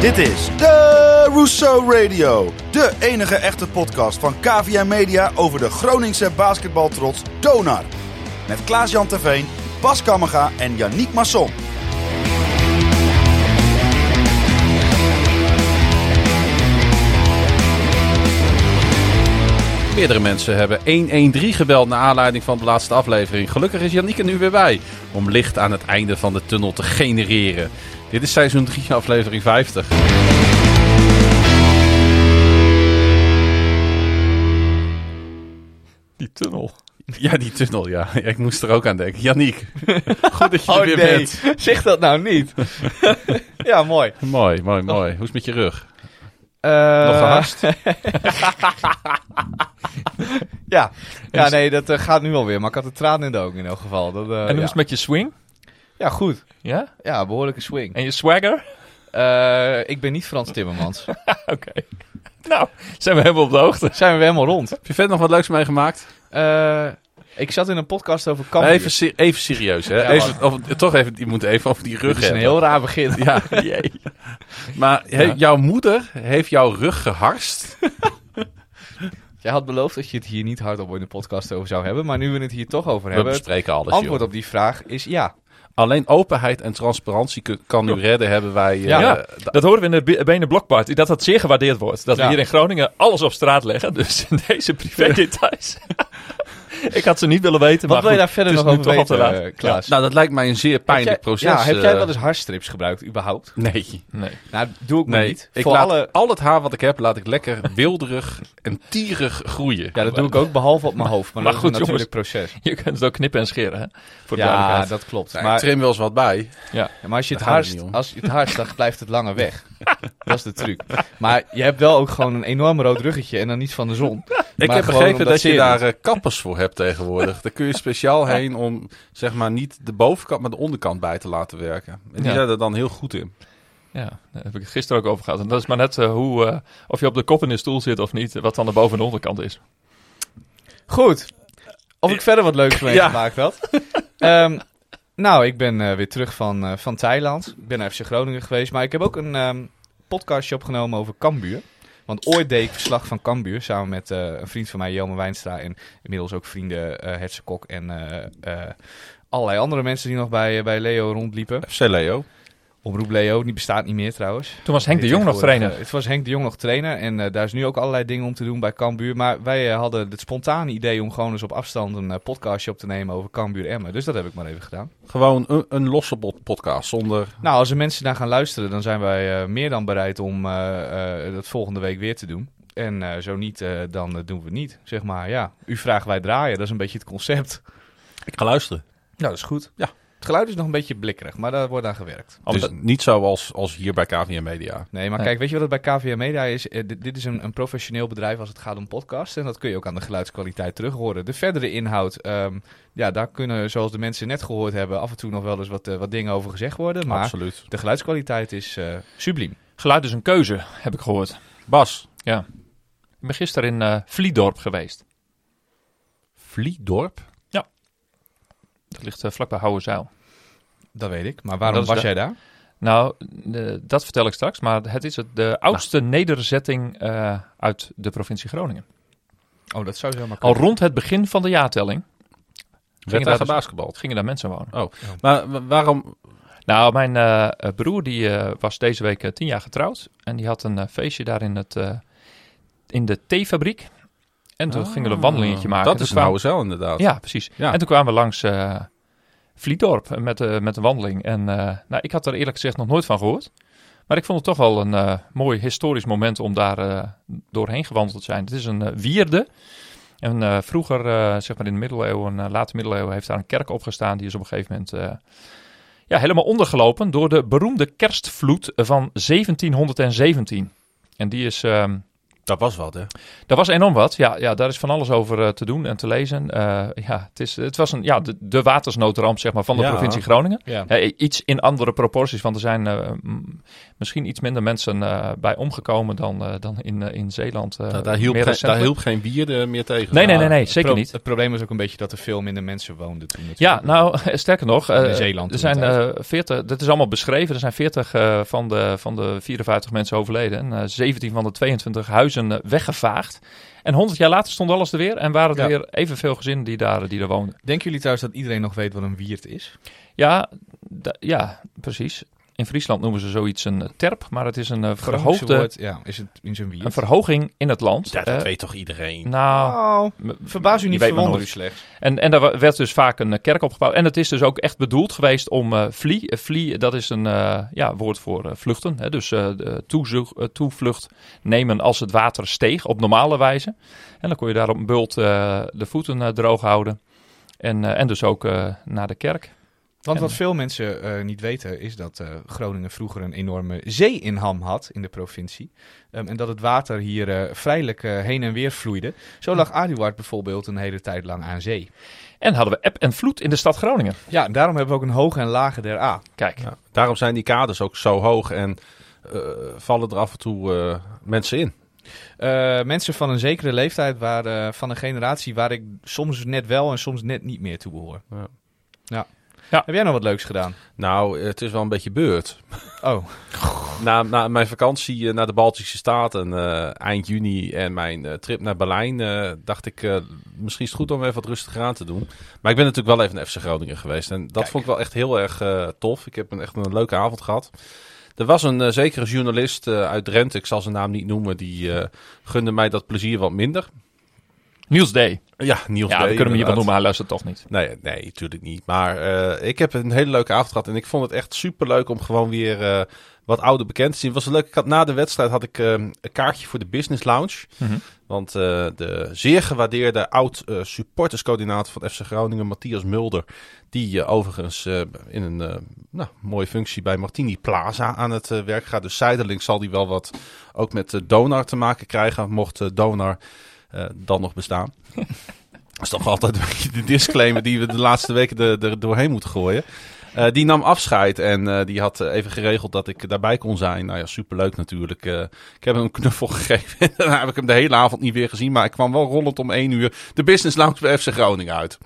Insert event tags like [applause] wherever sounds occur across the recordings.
Dit is de Rousseau Radio. De enige echte podcast van KVM Media over de Groningse basketbaltrots Donar. Met Klaas-Jan Terveen, Bas Kammerga en Yannick Masson. Meerdere mensen hebben 113 gebeld naar aanleiding van de laatste aflevering. Gelukkig is Yannick er nu weer bij om licht aan het einde van de tunnel te genereren. Dit is seizoen 3, aflevering 50. Die tunnel. Ja, die tunnel, ja. Ik moest er ook aan denken. Yannick, [laughs] goed dat je er Oh weer nee, bent. zeg dat nou niet. [laughs] ja, mooi. Mooi, mooi, mooi. Hoe is het met je rug? Eh, Nog geharst? [laughs] ja. ja, nee, dat eh, gaat nu alweer. Maar ik had de tranen in de ogen in elk geval. Dat, eh, en hoe ja. is het met je swing? ja, goed. Ja? Ja, behoorlijke swing. En je swagger? Eh, ik ben niet Frans Timmermans. [laughs] Oké. Nou, zijn we helemaal op de hoogte. Zijn we weer helemaal rond. Heb je verder nog wat leuks meegemaakt? Ik zat in een podcast over Cambuur. Even, se- even serieus, hè? Ja, even, of, toch even, je moet even over die rug is een hebben. heel raar begin. Ja, [laughs] jee. Maar he- Ja. jouw moeder heeft jouw rug geharst. [laughs] Jij had beloofd dat je het hier niet hardop in de podcast over zou hebben. Maar nu we het hier toch over We hebben. Het bespreken alles, antwoord joh. op die vraag is ja. Alleen openheid en transparantie kan u redden, hebben wij... eh, Ja, dat horen we in de Benen Blokparty, dat dat zeer gewaardeerd wordt. Dat Ja. we hier in Groningen alles op straat leggen. Dus in deze privé details. [laughs] [laughs] ik had ze niet willen weten, Wat maar wil je daar verder nog over weten, te laat. eh, Klaas? Nou, dat lijkt mij een zeer pijnlijk jij- proces. Ja, heb jij eh, wel eens hartstrips gebruikt, überhaupt? Nee. Nee. Nou, doe ik maar Nee, niet. ik Voor laat alle... al het haar wat ik heb, laat ik lekker wilderig en tierig groeien. Ja, dat doe ik ook behalve op mijn hoofd. Maar, Maar dat goed, is een natuurlijk proces. Je kunt het ook knippen en scheren, hè? Voor de Ja, duidelijkheid. dat klopt. Nou, maar, ik trim wel eens wat bij. Ja. ja, maar als je het om. als je het harst, dan blijft het langer weg. [laughs] dat is de truc. Maar je hebt wel ook gewoon een enorm rood ruggetje en dan niet van de zon. Ik Maar heb begrepen dat je daar eh, kappers voor hebt tegenwoordig. Daar kun je speciaal [laughs] heen om, zeg maar, niet de bovenkant, maar de onderkant bij te laten werken. En die Ja. zijn er dan heel goed in. Ja, daar heb ik het gisteren ook over gehad. En dat is maar net eh, hoe, eh, of je op de kop in de stoel zit of niet, wat dan de boven- en onderkant is. Goed. Of ik verder wat leuks [laughs] meegemaakt had. Ehm, nou, ik ben eh, weer terug van, eh, van Thailand. Ik ben naar FC Groningen geweest. Maar ik heb ook een ehm, podcastje opgenomen over Cambuur. Want ooit deed ik verslag van Cambuur samen met eh, een vriend van mij, Jelme Wijnstra. En inmiddels ook vrienden uh, Hertse Kok en allerlei andere mensen die nog bij, bij Leo rondliepen. FC Leo. Omroep Leo, die bestaat niet meer trouwens. Toen was Henk de Jong nog trainer. Het was Henk de Jong nog trainer en eh, daar is nu ook allerlei dingen om te doen bij Cambuur. Maar wij eh, hadden het spontane idee om gewoon eens op afstand een eh, podcastje op te nemen over Cambuur Emmen. Dus dat heb ik maar even gedaan. Gewoon een, een losse pod- podcast zonder... Nou, als er mensen naar gaan luisteren, dan zijn wij eh, meer dan bereid om eh, eh, dat volgende week weer te doen. En eh, zo niet, eh, dan doen we het niet. Zeg maar, ja, u vraagt wij draaien. Dat is een beetje het concept. Ik ga luisteren. Nou, dat is goed. Ja. Het geluid is nog een beetje blikkerig, maar daar wordt aan gewerkt. Dus niet zoals als hier bij KVM Media. Nee, maar Nee. kijk, weet je wat het bij KVM Media is? Eh, dit, dit is een, een professioneel bedrijf als het gaat om podcasts. En dat kun je ook aan de geluidskwaliteit terug horen. De verdere inhoud, ehm, ja, daar kunnen, zoals de mensen net gehoord hebben, af en toe nog wel eens wat, eh, wat dingen over gezegd worden. Maar Absoluut. de geluidskwaliteit is eh subliem. Geluid is een keuze, heb ik gehoord. Bas. Ik ben gisteren in Vliedorp geweest. Vliedorp. Dat ligt uh, vlakbij Houwenzeil. Dat weet ik. Maar waarom was de- jij daar? Nou, de- dat vertel ik straks. Maar het is het, de oudste nederzetting eh, uit de provincie Groningen. Oh, dat zou zomaar Al kunnen. rond het begin van de jaartelling Werd daar dus- gebasketbald. gingen daar mensen wonen. Maar wa- waarom... Nou, mijn eh, eh, broer die eh, was deze week eh, tien jaar getrouwd. En die had een eh, feestje daar in, het, eh, in de theefabriek. En toen gingen we een wandelingetje maken. Dat is een cel inderdaad. Ja, precies. Ja. En toen kwamen we langs eh Vliedorp met, eh, met een wandeling. En eh, nou, ik had er eerlijk gezegd nog nooit van gehoord. Maar ik vond het toch wel een eh, mooi historisch moment om daar eh, doorheen gewandeld te zijn. Het is een wierde. En eh, vroeger, eh, zeg maar in de middeleeuwen, late middeleeuwen, heeft daar een kerk opgestaan. Die is op een gegeven moment eh, ja, helemaal ondergelopen door de beroemde kerstvloed van 1717. En die is ehm, Dat was wat, hè? Dat was enorm wat. Ja, ja daar is van alles over eh, te doen en te lezen. Eh, ja, het, is, het was een, ja, de, de watersnoodramp zeg maar, van de Ja. provincie Groningen. Ja. Iets in andere proporties, want er zijn eh, misschien iets minder mensen eh, bij omgekomen dan, eh, dan in, eh, in Zeeland. daar, hielp geen, daar hielp geen bier meer tegen. Nee, nee, nee, nee Het zeker niet. Het probleem was ook een beetje dat er veel minder mensen woonden toen. Ja, nou, [laughs] sterker nog, In Zeeland er zijn de eh 40, dat is allemaal beschreven, er zijn 40 eh, van, de, van de 54 mensen overleden en eh, 17 van de 22 huizen weggevaagd. En 100 jaar later stond alles er weer en waren er Ja. weer evenveel gezinnen die daar, die daar woonden. Denken jullie trouwens dat iedereen nog weet wat een wiert is? Ja, ja, precies. In Friesland noemen ze zoiets een eh, terp, maar het is een eh, verhoogde, woord, ja, is het in zijn een verhoging in het land. Ja, dat Eh, weet toch iedereen? nou, Oh, m- verbaas u je niet, verwonder u slechts. En, en daar werd dus vaak een kerk opgebouwd. En het is dus ook echt bedoeld geweest om eh vlie. vlie, dat is een eh, ja, woord voor vluchten. Hè? Dus eh, de toezoek- eh, toevlucht nemen als het water steeg op normale wijze. En dan kon je daar op een bult eh, de voeten droog houden. En, eh, en dus ook eh, naar de kerk. Want En- wat veel mensen eh, niet weten is dat eh, Groningen vroeger een enorme zee-inham had in de provincie. Ehm, en dat het water hier eh, vrijelijk eh, heen en weer vloeide. Zo lag Aduard bijvoorbeeld een hele tijd lang aan zee. En hadden we eb en vloed in de stad Groningen. Ja, en daarom hebben we ook een hoge en lage der A. Kijk, Ja, daarom zijn die kaders ook zo hoog en eh, vallen er af en toe eh, mensen in. Eh, mensen van een zekere leeftijd waren van een generatie waar ik soms net wel en soms net niet meer toe behoor. Ja. Ja. Ja. Heb jij nog wat leuks gedaan? Nou, het is wel een beetje beurt. Oh, [laughs] Na, na mijn vakantie eh, naar de Baltische Staten eh, eind juni en mijn eh, trip naar Berlijn, eh, dacht ik eh, misschien is het goed om even wat rustiger aan te doen. Maar ik ben natuurlijk wel even naar FC Groningen geweest en dat Kijk. vond ik wel echt heel erg eh, tof. Ik heb een, echt een leuke avond gehad. Er was een zekere journalist eh, uit Drenthe, ik zal zijn naam niet noemen, die eh, gunde mij dat plezier wat minder. Niels D. Ja, Niels Ja, D, we kunnen hem hier wel noemen, hij luistert toch niet. Nee, nee, natuurlijk niet. Maar eh, ik heb een hele leuke avond gehad. En ik vond het echt super leuk om gewoon weer eh, wat oude bekend te zien. Het was leuk. Ik had, na de wedstrijd had ik eh, een kaartje voor de Business Lounge. Mhm. Want de zeer gewaardeerde oud eh, supporterscoördinator van FC Groningen, Matthias Mulder. Die overigens in een nou, mooie functie bij Martini Plaza aan het werk gaat. Dus zijdelings zal die wel wat ook met Donar te maken krijgen. Mocht Donar dan nog bestaan. Dat is toch altijd een beetje de disclaimer die we de laatste weken er, er doorheen moeten gooien. Eh, die nam afscheid en eh, die had eh, even geregeld dat ik daarbij kon zijn. Nou ja, superleuk natuurlijk. Eh, ik heb hem een knuffel [laughs] gegeven. en daarna heb ik hem de hele avond niet weer gezien. Maar ik kwam wel rollend om één uur de business lounge bij FC Groningen uit.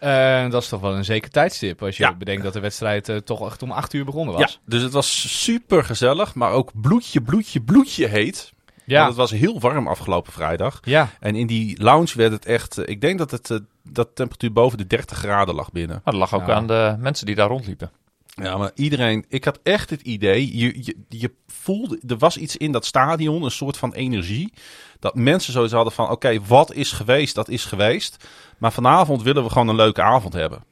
Eh, dat is toch wel een zeker tijdstip als je Ja. bedenkt dat de wedstrijd eh, toch echt om acht uur begonnen was. Ja, dus het was super gezellig. Maar ook bloedje, bloedje, bloedje heet. Ja. Want het was heel warm afgelopen vrijdag. Ja. En in die lounge werd het echt... eh, ik denk dat het... eh, dat de temperatuur boven de 30 graden lag binnen. Maar dat lag ook Ja. aan de mensen die daar rondliepen. Ja, maar iedereen, ik had echt het idee, je, je, je voelde, er was iets in dat stadion, een soort van energie, dat mensen zoiets hadden van, oké, wat is geweest, dat is geweest, maar vanavond willen we gewoon een leuke avond hebben.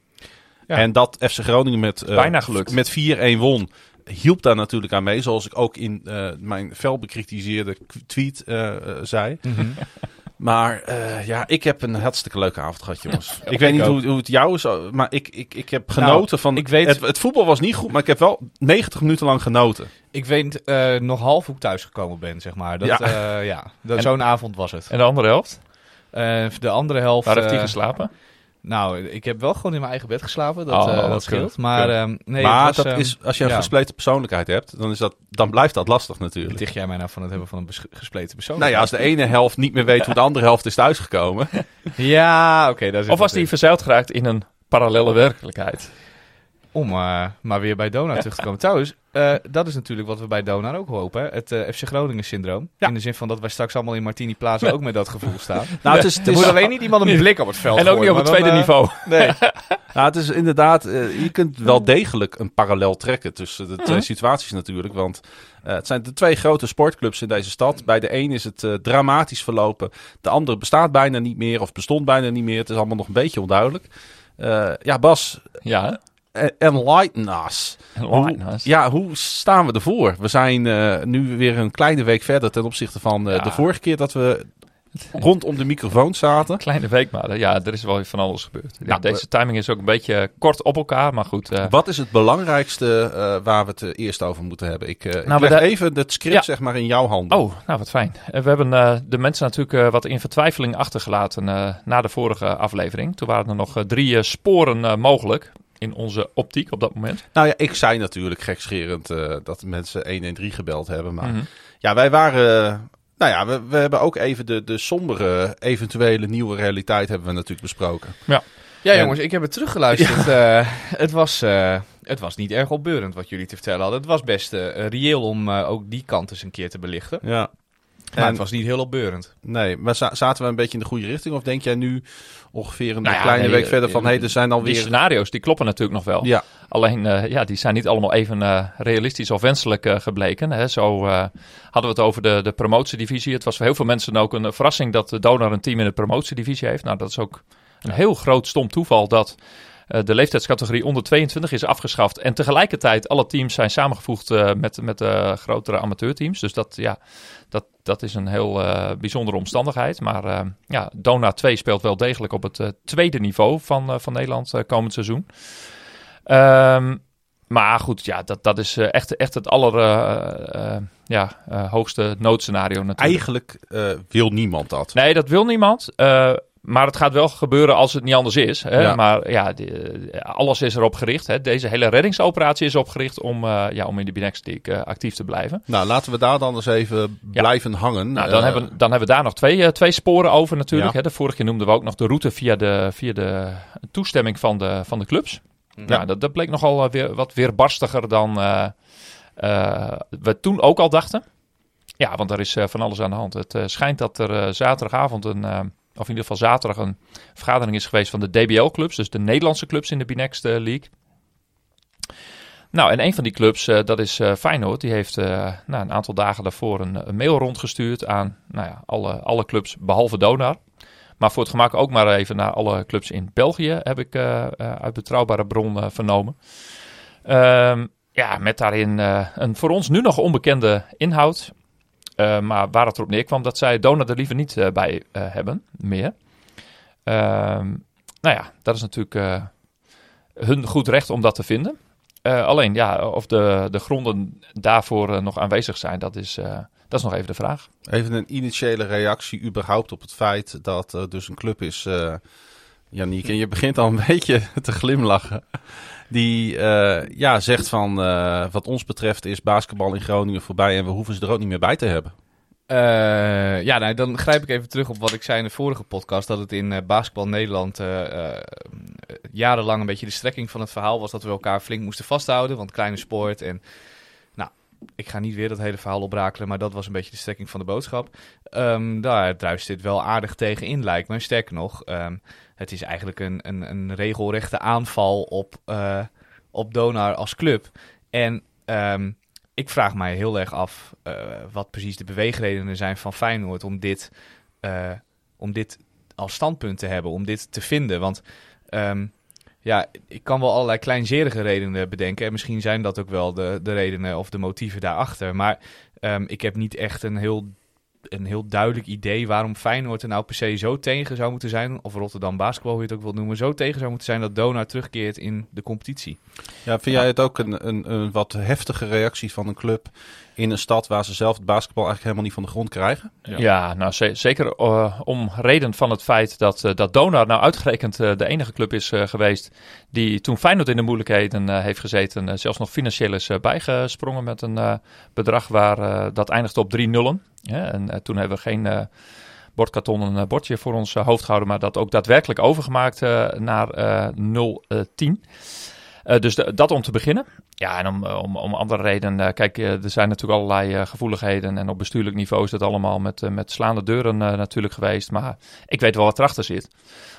Ja. En dat FC Groningen met, eh, Bijna gelukt. met 4-1 won, hielp daar natuurlijk aan mee, zoals ik ook in eh, mijn fel bekritiseerde tweet eh, eh, zei. Mhm. [laughs] Maar eh, ja, ik heb een hartstikke leuke avond gehad, jongens. ik ik weet niet hoe, hoe het jou is, maar ik, ik, ik heb genoten van... ik weet- het, het voetbal was niet goed, maar ik heb wel 90 minuten lang genoten. Ik weet eh, nog half hoe ik thuisgekomen ben, zeg maar. Dat, Ja. ja. ja, dat- zo'n avond was het. En de andere helft? Eh, de andere helft... Waar heeft hij geslapen? Nou, ik heb wel gewoon in mijn eigen bed geslapen. Dat, Oh, eh, dat scheelt. Maar, ehm, nee, maar het was, dat ehm, is, als je een ja. gespleten persoonlijkheid hebt, dan, is dat, dan blijft dat lastig natuurlijk. Dicht jij mij nou van het hebben van een gespleten persoon? Nou ja, als de ene helft niet meer weet hoe de andere helft is thuisgekomen. [laughs] Ja, oké. daar zit Of was in. verzeild geraakt in een parallele werkelijkheid? Om eh, maar weer bij Donar terug te komen. Trouwens, eh, dat is natuurlijk wat we bij Donar ook hopen. hè. Het eh, FC Groningen syndroom. Ja. In de zin van dat wij straks allemaal in Martini Plaza ook met dat gevoel staan. [laughs] Nou, het is, het Er is, moet alleen niet iemand een blik op het veld En ook niet op het tweede dan, niveau. [laughs] Nee. [laughs] nou, het is inderdaad, eh, je kunt wel degelijk een parallel trekken tussen de twee situaties natuurlijk. Want eh, het zijn de twee grote sportclubs in deze stad. Bij de een is het dramatisch verlopen. De andere bestaat bijna niet meer of bestond bijna niet meer. Het is allemaal nog een beetje onduidelijk. Eh, ja, Bas, Ja, eh, enlighten us. Hoe, Lighthouse. ja, hoe staan we ervoor? We zijn eh, nu weer een kleine week verder ten opzichte van eh, Ja. de vorige keer dat we rondom de microfoon zaten. [laughs] Kleine week maar. Ja, er is wel van alles gebeurd. Ja, deze timing is ook een beetje kort op elkaar, maar goed. eh, Wat is het belangrijkste eh, waar we het eh, eerst over moeten hebben? Ik, eh ik Nou, we leg even het script Ja. zeg maar in jouw handen. Oh, nou wat fijn. Eh, We hebben eh, de mensen natuurlijk eh, wat in vertwijfeling achtergelaten eh, na de vorige aflevering. Toen waren er nog eh, drie eh, sporen eh, mogelijk in onze optiek op dat moment. Nou ja, ik zei natuurlijk gekscherend eh, dat mensen 113 gebeld hebben. Maar Mhm. ja, wij waren... nou ja, we, we hebben ook even de, de sombere eventuele nieuwe realiteit hebben we natuurlijk besproken. Ja, En- jongens, ik heb het teruggeluisterd. Eh, het, was, eh, het was niet erg opbeurend wat jullie te vertellen hadden. Het was best eh, reëel om eh, ook die kant eens een keer te belichten. Ja. Maar En- het was niet heel opbeurend. Nee, maar za- zaten we een beetje in de goede richting? Of denk jij nu ongeveer een Nou ja, kleine nee, week verder van... eh, hé, hey, er zijn Die alweer... scenario's die kloppen natuurlijk nog wel. Ja, Alleen, eh, ja, die zijn niet allemaal even eh, realistisch of wenselijk eh, gebleken. Hè. Zo eh, hadden we het over de, de promotiedivisie. Het was voor heel veel mensen ook een verrassing dat de Donor een team in de promotiedivisie heeft. Nou, dat is ook een heel groot stom toeval dat de leeftijdscategorie onder 22 is afgeschaft. En tegelijkertijd alle teams zijn samengevoegd eh, met, met de grotere amateurteams. Dus dat, ja, dat, dat is een heel eh, bijzondere omstandigheid. Maar eh, ja, Dona 2 speelt wel degelijk op het eh, tweede niveau van, eh, van Nederland eh, komend seizoen. Ehm, maar goed, ja, dat, dat is eh, echt, echt het aller eh, eh, ja, eh, hoogste noodscenario natuurlijk. eigenlijk eh, wil niemand dat. Nee, dat wil niemand. Maar het gaat wel gebeuren als het niet anders is. Hè? Ja. Maar ja, alles is erop gericht. Hè? Deze hele reddingsoperatie is opgericht om, eh, ja, om in de Binex League eh, actief te blijven. Nou, laten we daar dan eens even blijven hangen. Nou, dan, Eh, hebben, dan hebben we daar nog twee, twee sporen over natuurlijk. Ja. Hè? De vorige keer noemden we ook nog de route via de, via de toestemming van de, van de clubs. Ja, dat, dat bleek nogal weer wat weerbarstiger dan we toen ook al dachten. Ja, want er is van alles aan de hand. Het schijnt dat er zaterdagavond een, of in ieder geval zaterdag een vergadering is geweest van de DBL-clubs, dus de Nederlandse clubs in de Binext eh, League. Nou, en een van die clubs, eh, dat is eh Feyenoord, die heeft eh, nou, een aantal dagen daarvoor een, mail rondgestuurd aan nou ja, alle, alle clubs behalve Donar. Maar voor het gemak ook maar even naar alle clubs in België, heb ik uit betrouwbare bron vernomen. Ehm, ja, met daarin een voor ons nu nog onbekende inhoud. Eh, maar waar het erop neerkwam dat zij Donor er liever niet eh, bij eh, hebben, meer. Ehm, nou ja, dat is natuurlijk hun goed recht om dat te vinden. Alleen, ja, of de, de gronden daarvoor nog aanwezig zijn, dat is, dat is nog even de vraag. Even een initiële reactie überhaupt op het feit dat er dus een club is, Janiek, en je begint al een [laughs] beetje te glimlachen. Die eh, ja, zegt van, eh, wat ons betreft is basketbal in Groningen voorbij en we hoeven ze er ook niet meer bij te hebben. Eh, ja, nou, dan grijp ik even terug op wat ik zei in de vorige podcast. Dat het in basketbal Nederland jarenlang een beetje de strekking van het verhaal was dat we elkaar flink moesten vasthouden. Want kleine sport en... Nou, ik ga niet weer dat hele verhaal oprakelen, maar dat was een beetje de strekking van de boodschap. Ehm, daar druist dit wel aardig tegen in, lijkt me. Sterker nog, ehm, het is eigenlijk een, een, een regelrechte aanval op, eh, op Donar als club. En ehm, ik vraag mij heel erg af eh, wat precies de beweegredenen zijn van Feyenoord om dit, eh, om dit als standpunt te hebben, om dit te vinden. Want ehm, ja, ik kan wel allerlei kleinzerige redenen bedenken. En misschien zijn dat ook wel de, de redenen of de motieven daarachter. Maar ehm, ik heb niet echt een heel, een heel duidelijk idee waarom Feyenoord er nou per se zo tegen zou moeten zijn. Of Rotterdam Basketbal, hoe je het ook wil noemen. Zo tegen zou moeten zijn dat Donar terugkeert in de competitie. Ja, vind jij het ook een, een, een wat heftige reactie van een club in een stad waar ze zelf het basketbal eigenlijk helemaal niet van de grond krijgen? Ja, nou ze- zeker eh, om reden van het feit dat, eh, dat Donar nou uitgerekend eh, de enige club is geweest die toen Feyenoord in de moeilijkheden heeft gezeten, zelfs nog financieel is bijgesprongen met een bedrag waar dat eindigde op drie nullen. Ja, en eh, toen hebben we geen eh, bordkarton een eh, bordje voor ons hoofd gehouden, maar dat ook daadwerkelijk overgemaakt naar eh 010. Eh, dus dat om te beginnen. Ja, en om, om, om andere redenen. kijk, er zijn natuurlijk allerlei gevoeligheden. En op bestuurlijk niveau is dat allemaal met, met slaande deuren natuurlijk geweest. Maar ik weet wel wat erachter zit.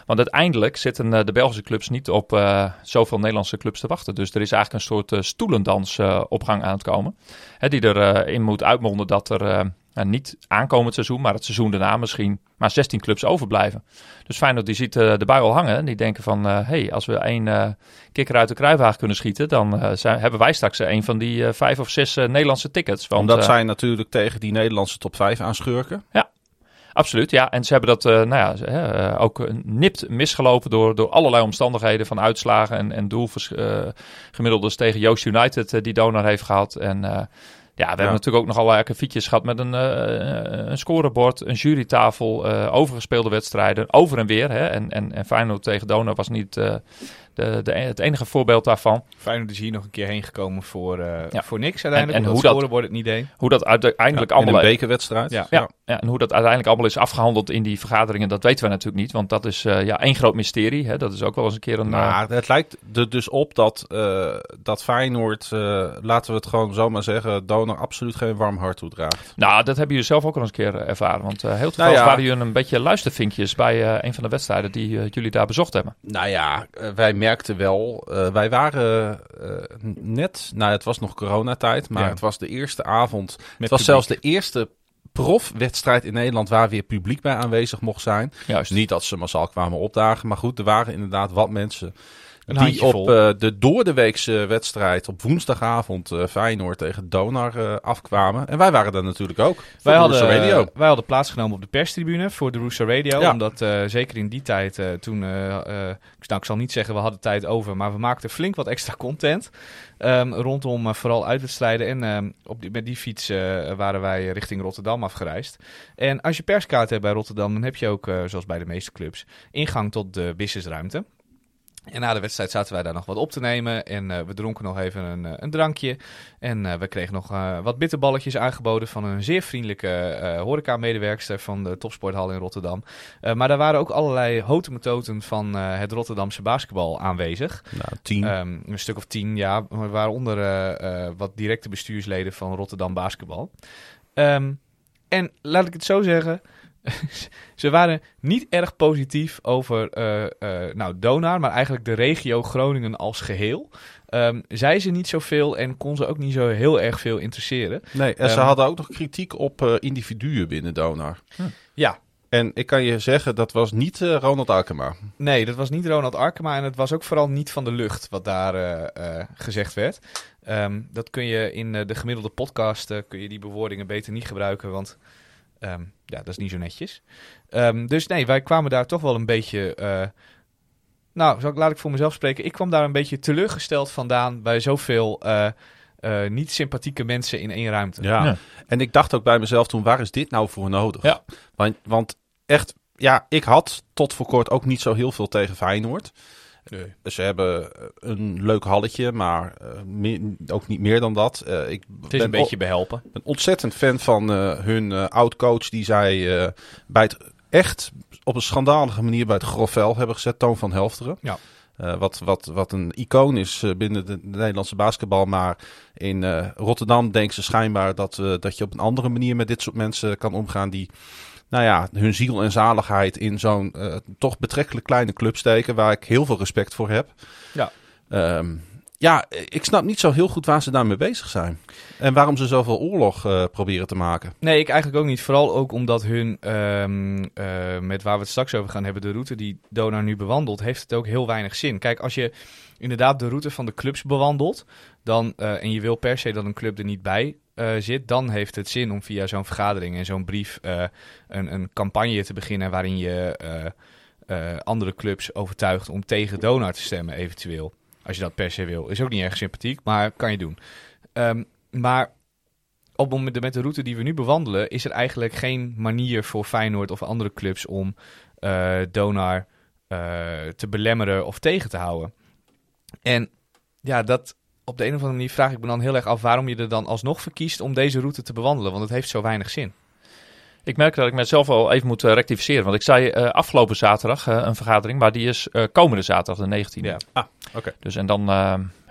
Want uiteindelijk zitten de Belgische clubs niet op zoveel Nederlandse clubs te wachten. Dus er is eigenlijk een soort stoelendans op gang aan het komen. Hè, die erin in moet uitmonden dat er nou, niet aankomend seizoen, maar het seizoen daarna misschien maar 16 clubs overblijven. Dus Feyenoord die ziet eh, de bui al hangen. En die denken van, hé, hey, als we één eh, kikker uit de kruiwagen kunnen schieten... dan eh, zijn, hebben wij straks eh, een van die eh, vijf of zes eh, Nederlandse tickets. Want, Omdat eh, zij natuurlijk tegen die Nederlandse top 5 aanschurken. Absoluut, ja. En ze hebben dat uh, nou ja, uh, ook nipt misgelopen door, door allerlei omstandigheden van uitslagen en, en doelgemiddeldes tegen Joost United die Donar heeft gehad. En ja, we hebben natuurlijk ook nog allerlei akkefietjes gehad met een, uh, een scorebord, een jurytafel, uh, overgespeelde wedstrijden, over en weer. Hè. En, en, en Feyenoord tegen Donar was niet uh, de, de, het enige voorbeeld daarvan. Feyenoord is hier nog een keer heen gekomen voor, ja. voor niks uiteindelijk. En, en hoe dat scorebord het niet deed. Hoe dat uiteindelijk ja, allemaal... een bekerwedstrijd. Ja. Ja. ja. en hoe dat uiteindelijk allemaal is afgehandeld in die vergaderingen, dat weten we natuurlijk niet. Want dat is ja, één groot mysterie. Hè. Dat is ook wel eens een keer een... Maar het lijkt er dus op dat, dat Feyenoord, laten we het gewoon zomaar zeggen, Donar absoluut geen warm hart toedraagt. Nou, dat hebben jullie zelf ook al eens een keer ervaren. Want uh, heel toevallig nou ja. waren jullie een beetje luistervinkjes bij uh, een van de wedstrijden die uh, jullie daar bezocht hebben. Nou ja, wij merkten wel, wij waren net, nou het was nog coronatijd, maar ja. het was de eerste avond. Met het was zelfs de eerste profwedstrijd in Nederland waar weer publiek bij aanwezig mocht zijn. Juist. Niet dat ze massaal kwamen opdagen, maar goed, er waren inderdaad wat mensen die op uh, de doordeweekse wedstrijd op woensdagavond uh, Feyenoord tegen Donar uh, afkwamen. En wij waren daar natuurlijk ook. Wij hadden, Radio. wij hadden plaatsgenomen op de perstribune voor de Rooster Radio. Ja. Omdat zeker in die tijd toen, nou, ik zal niet zeggen we hadden tijd over, maar we maakten flink wat extra content. Um, rondom vooral uitwedstrijden. En um, op die, met die fiets waren wij richting Rotterdam afgereisd. En als je perskaart hebt bij Rotterdam, dan heb je ook, zoals bij de meeste clubs, ingang tot de businessruimte. En na de wedstrijd zaten wij daar nog wat op te nemen. En uh, we dronken nog even een, uh, een drankje. En uh, we kregen nog wat bitterballetjes aangeboden van een zeer vriendelijke horeca-medewerkster van de Topsporthal in Rotterdam. maar daar waren ook allerlei hotemetoten van het Rotterdamse basketbal aanwezig. Nou, tien. Um, een stuk of tien, ja. Waaronder wat directe bestuursleden van Rotterdam Basketbal. Um, en laat ik het zo zeggen... [laughs] ze waren niet erg positief over uh, uh, nou, Donar, maar eigenlijk de regio Groningen als geheel. Um, zei ze niet zoveel en kon ze ook niet zo heel erg veel interesseren. Nee, en um, ze ehm, hadden ook nog kritiek op uh, individuen binnen Donar. Hm. Ja. En ik kan je zeggen, dat was niet Ronald Arkema. Nee, dat was niet Ronald Arkema en het was ook vooral niet van de lucht wat daar gezegd werd. Um, dat kun je in de gemiddelde podcast, kun je die bewoordingen beter niet gebruiken, want... Um, ja, dat is niet zo netjes. Um, dus nee, wij kwamen daar toch wel een beetje. Uh, nou, zal ik, laat ik voor mezelf spreken. Ik kwam daar een beetje teleurgesteld vandaan bij zoveel uh, uh, niet sympathieke mensen in één ruimte. Ja. ja. en ik dacht ook bij mezelf toen, waar is dit nou voor nodig? Ja. Want, want echt, ja, ik had tot voor kort ook niet zo heel veel tegen Feyenoord. Nee. Ze hebben een leuk halletje, maar meer, ook niet meer dan dat. Uh, ik het is een beetje behelpen. Ik ben ontzettend fan van hun oud-coach die zij bij het echt op een schandalige manier bij het grofvel hebben gezet, Toon van Helfteren. Ja. wat, wat, wat een icoon is binnen de, de, Nederlandse basketbal. Maar in Rotterdam denken ze schijnbaar dat, dat je op een andere manier met dit soort mensen kan omgaan die nou ja, hun ziel en zaligheid in zo'n uh, toch betrekkelijk kleine club steken, waar ik heel veel respect voor heb. Ja. Um, ja, ik snap niet zo heel goed waar ze daarmee bezig zijn. En waarom ze zoveel oorlog uh, proberen te maken. Nee, ik eigenlijk ook niet. Vooral ook omdat hun, um, uh, met waar we het straks over gaan hebben, de route die Donar nu bewandelt, heeft het ook heel weinig zin. Kijk, als je inderdaad de route van de clubs bewandelt, dan, uh, en je wil per se dat een club er niet bij uh, zit, dan heeft het zin om via zo'n vergadering en zo'n brief uh, een, een, campagne te beginnen waarin je uh, andere clubs overtuigt om tegen Donor te stemmen, eventueel. Als je dat per se wil. Is ook niet erg sympathiek, maar kan je doen. Um, maar op moment met de route die we nu bewandelen, is er eigenlijk geen manier voor Feyenoord of andere clubs om Donar te belemmeren of tegen te houden. En ja, dat, op de een of andere manier vraag ik me dan heel erg af waarom je er dan alsnog verkiest om deze route te bewandelen. Want het heeft zo weinig zin. Ik merk dat ik mezelf wel even moet uh, rectificeren. Want ik zei uh, afgelopen zaterdag uh, een vergadering, maar die is komende zaterdag, de 19e. Ja. Ah, oké. Dus en dan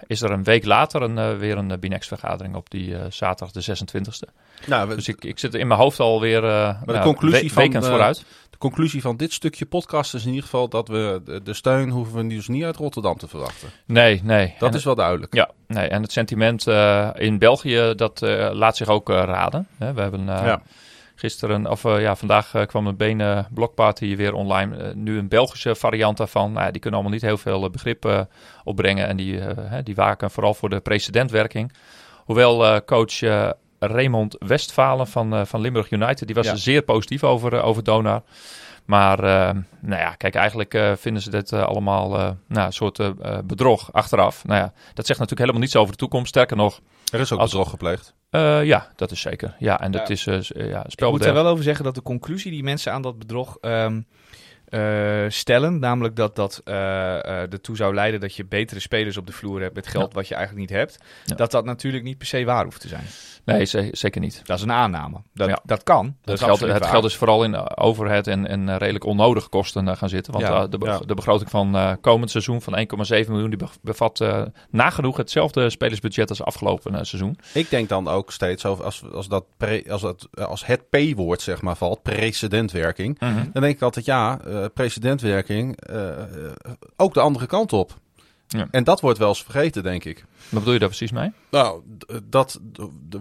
is er een week later een, weer een Binex-vergadering op die zaterdag de 26e. Nou, we, dus ik, ik zit in mijn hoofd alweer uh, de nou, conclusie we, van, vooruit conclusie van dit stukje podcast is in ieder geval dat we de, de steun hoeven we dus niet uit Rotterdam te verwachten. Nee, nee. Dat is wel duidelijk. Ja, nee. En het sentiment in België, dat laat zich ook raden. Hè, we hebben ja. Gisteren, of ja, vandaag kwam een benen blokparty weer online. nu een Belgische variant daarvan. Nou, die kunnen allemaal niet heel veel begrip opbrengen. En die, die waken vooral voor de precedentwerking. Hoewel coach Raymond Westfalen van, eh, van Limburg United. Die was Ja. er zeer positief over, eh, over Donar. Maar eh, nou ja, kijk, eigenlijk eh, vinden ze dit eh, allemaal eh, nou, een soort eh, eh, bedrog achteraf. Nou ja, dat zegt natuurlijk helemaal niets over de toekomst. Sterker nog, Er is ook Als- bedrog gepleegd. eh, ja, dat is zeker. Ja, en dat Ja. is eh, eh, ja, Ik moet er wel over zeggen dat de conclusie die mensen aan dat bedrog ehm, eh, stellen, namelijk dat dat eh, eh, ertoe zou leiden dat je betere spelers op de vloer hebt met geld wat je eigenlijk niet hebt, Ja. dat dat natuurlijk niet per se waar hoeft te zijn. Nee, ze- zeker niet. Dat is een aanname. Dat, Ja. dat kan. Dat Het is geld, absoluut het waar. geld is vooral in overhead en, en redelijk onnodige kosten eh, gaan zitten. Want Ja, eh, de, be- ja. de begroting van eh, komend seizoen van 1,7 miljoen die be- bevat eh, nagenoeg hetzelfde spelersbudget als afgelopen seizoen. Ik denk dan ook steeds over als, als, dat pre- als, dat, als het P-woord zeg maar valt, precedentwerking. Dan denk ik altijd ja, eh precedentwerking, ook de andere kant op. Ja. En dat wordt wel eens vergeten, denk ik. Wat bedoel je daar precies mee? Nou, d- dat,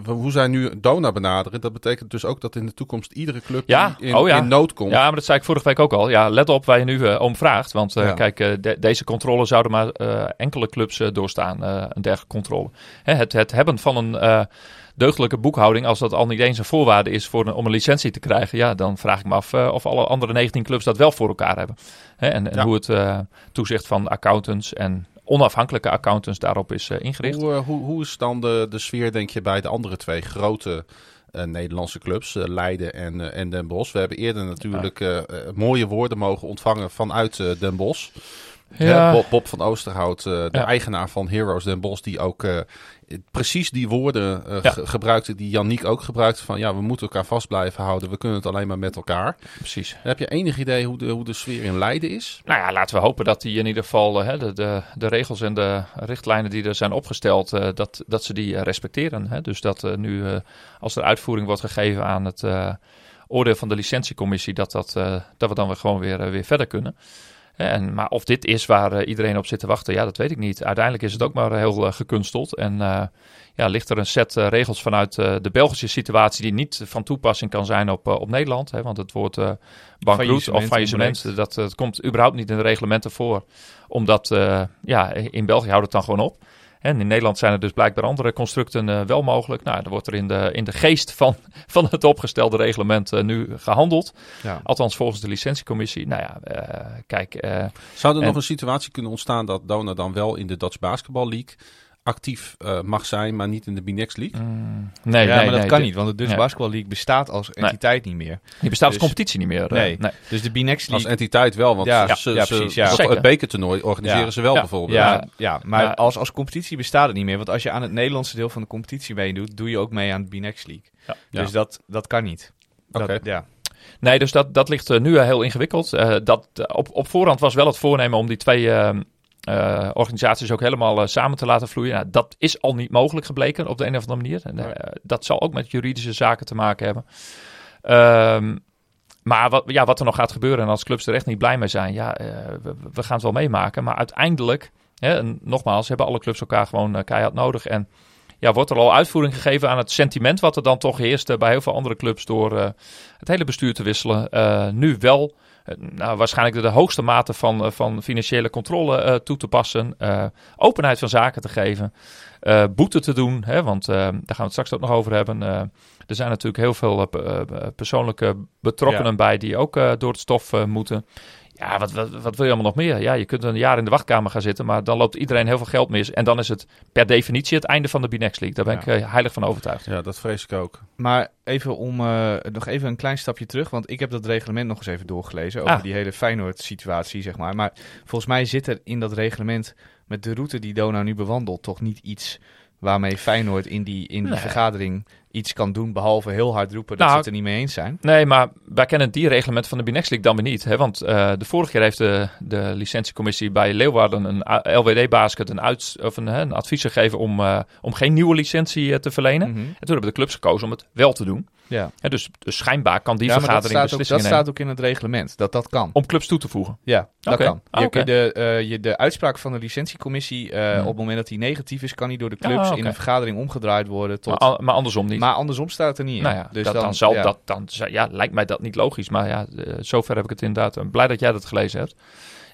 hoe zij nu Dona benaderen, dat betekent dus ook dat in de toekomst iedere club Ja, in, oh ja. in nood komt. Ja, maar dat zei ik vorige week ook al. Ja, let op waar je nu eh, om vraagt. Want eh, kijk, eh, de- deze controle zouden maar eh, enkele clubs eh, doorstaan. eh, een dergelijke controle. Hè, het, het hebben van een eh, deugdelijke boekhouding, als dat al niet eens een voorwaarde is voor een, om een licentie te krijgen, ja, dan vraag ik me af eh, of alle andere 19 clubs dat wel voor elkaar hebben. Hè, en en Ja. hoe het eh, toezicht van accountants en onafhankelijke accountants daarop is eh, ingericht. Hoe, eh, hoe, hoe is dan de, de sfeer, denk je, bij de andere twee grote eh, Nederlandse clubs, Leiden en, en Den Bosch? We hebben eerder natuurlijk mooie woorden mogen ontvangen vanuit Den Bosch. Ja. Bob, Bob van Oosterhout, eh, de Ja. eigenaar van Heroes Den Bosch, die ook eh, precies die woorden Ja. ge- gebruikte die Yannick ook gebruikte. Van ja, we moeten elkaar vast blijven houden. We kunnen het alleen maar met elkaar. Precies. Heb je enig idee hoe de, hoe de sfeer in Leiden is? Nou ja, laten we hopen dat die in ieder geval hè, de, de, de regels en de richtlijnen die er zijn opgesteld, dat, dat ze die respecteren. Hè. Dus dat nu, als er uitvoering wordt gegeven aan het oordeel van de licentiecommissie, dat, dat, dat we dan weer gewoon weer, weer verder kunnen. En, maar of dit is waar eh, iedereen op zit te wachten, ja, dat weet ik niet. Uiteindelijk is het ook maar heel eh, gekunsteld. En eh, ja, ligt er een set regels vanuit de Belgische situatie die niet van toepassing kan zijn op, op Nederland. Hè, want het woord eh bankroet of faillissement, dat, dat komt überhaupt niet in de reglementen voor. Omdat, ja, in België houdt het dan gewoon op. En in Nederland zijn er dus blijkbaar andere constructen eh, wel mogelijk. Nou, er wordt er in de, in de geest van, [laughs] van het opgestelde reglement eh, nu gehandeld. Ja. Althans volgens de licentiecommissie. Nou ja, eh, kijk, Zou er En- nog een situatie kunnen ontstaan dat Dona dan wel in de Dutch Basketball League actief eh, mag zijn, maar niet in de B-Next League? mm, nee, ja, nee, maar dat nee, kan de- niet, want de Dutch Nee. Basketball League bestaat als entiteit niet meer. Die bestaat als Dus- competitie niet meer. eh, Nee. nee. Dus de B-Next Als League... entiteit wel, want Ja, ze, ja, ze- precies, ja. ze- Zeker. het bekertoernooi organiseren Ja. ze wel Ja. bijvoorbeeld. Ja, Ja. ja, maar als, als competitie bestaat het niet meer. Want als je aan het Nederlandse deel van de competitie meedoet, doe je ook mee aan de B-Next League. Ja. Dus Ja. dat, dat kan niet. Dat- Oké. ja. Nee, dus dat, dat ligt eh, nu heel ingewikkeld. Eh, dat, op, op voorhand was wel het voornemen om die twee eh, organisaties ook helemaal eh, samen te laten vloeien. Nou, dat is al niet mogelijk gebleken op de een of andere manier. En, eh, dat zal ook met juridische zaken te maken hebben. Ehm, maar wat, ja, wat er nog gaat gebeuren en als clubs er echt niet blij mee zijn, ja, we, we gaan het wel meemaken. Maar uiteindelijk, hè, en nogmaals, hebben alle clubs elkaar gewoon keihard nodig. En ja, wordt er al uitvoering gegeven aan het sentiment wat er dan toch heerst eh, bij heel veel andere clubs door het hele bestuur te wisselen. Nu wel nou, waarschijnlijk de, hoogste mate van, eh, van financiële controle eh, toe te passen. eh, openheid van zaken te geven. eh, boete te doen, hè, want eh, daar gaan we het straks ook nog over hebben. Eh, er zijn natuurlijk heel veel eh, pe- eh, persoonlijke betrokkenen bij die ook eh, door het stof eh, moeten. Ja, wat, wat, wat wil je allemaal nog meer? Ja, je kunt een jaar in de wachtkamer gaan zitten, maar dan loopt iedereen heel veel geld mis. En dan is het per definitie het einde van de B-Next League. Daar ben Ja. ik eh, heilig van overtuigd. Ja, dat vrees ik ook. Maar even om eh, nog even een klein stapje terug, want ik heb dat reglement nog eens even doorgelezen over Ah. die hele Feyenoord-situatie, zeg maar. Maar volgens mij zit er in dat reglement met de route die Dona nu bewandelt toch niet iets waarmee Feyenoord in die, in die Nee. vergadering iets kan doen, behalve heel hard roepen dat Nou, ze het er niet mee eens zijn. Nee, maar wij kennen die reglement van de B-Next League dan weer niet. Hè? Want eh, de vorige keer heeft de, de licentiecommissie bij Leeuwarden een LWD-basket een, uit, of een, een advies gegeven om, eh, om geen nieuwe licentie eh, te verlenen. Mhm. En toen hebben de clubs gekozen om het wel te doen. Ja, Hè, dus, dus schijnbaar kan die ja maar dat vergadering staat, ook, dat nemen staat ook in het reglement, dat dat kan. om clubs toe te voegen. Ja, dat kan. Ah, Je, oké. de, je, de uitspraak van de licentiecommissie, op het moment dat die negatief is, kan die door de clubs Ah, in een vergadering omgedraaid worden tot... Maar, maar andersom niet. Maar andersom staat er niet in. nou ja, dus dat, dan, zal ja. dat, dan, ja, lijkt mij dat niet logisch. Maar ja, eh, zover heb ik het inderdaad. eh, Blij dat jij dat gelezen hebt.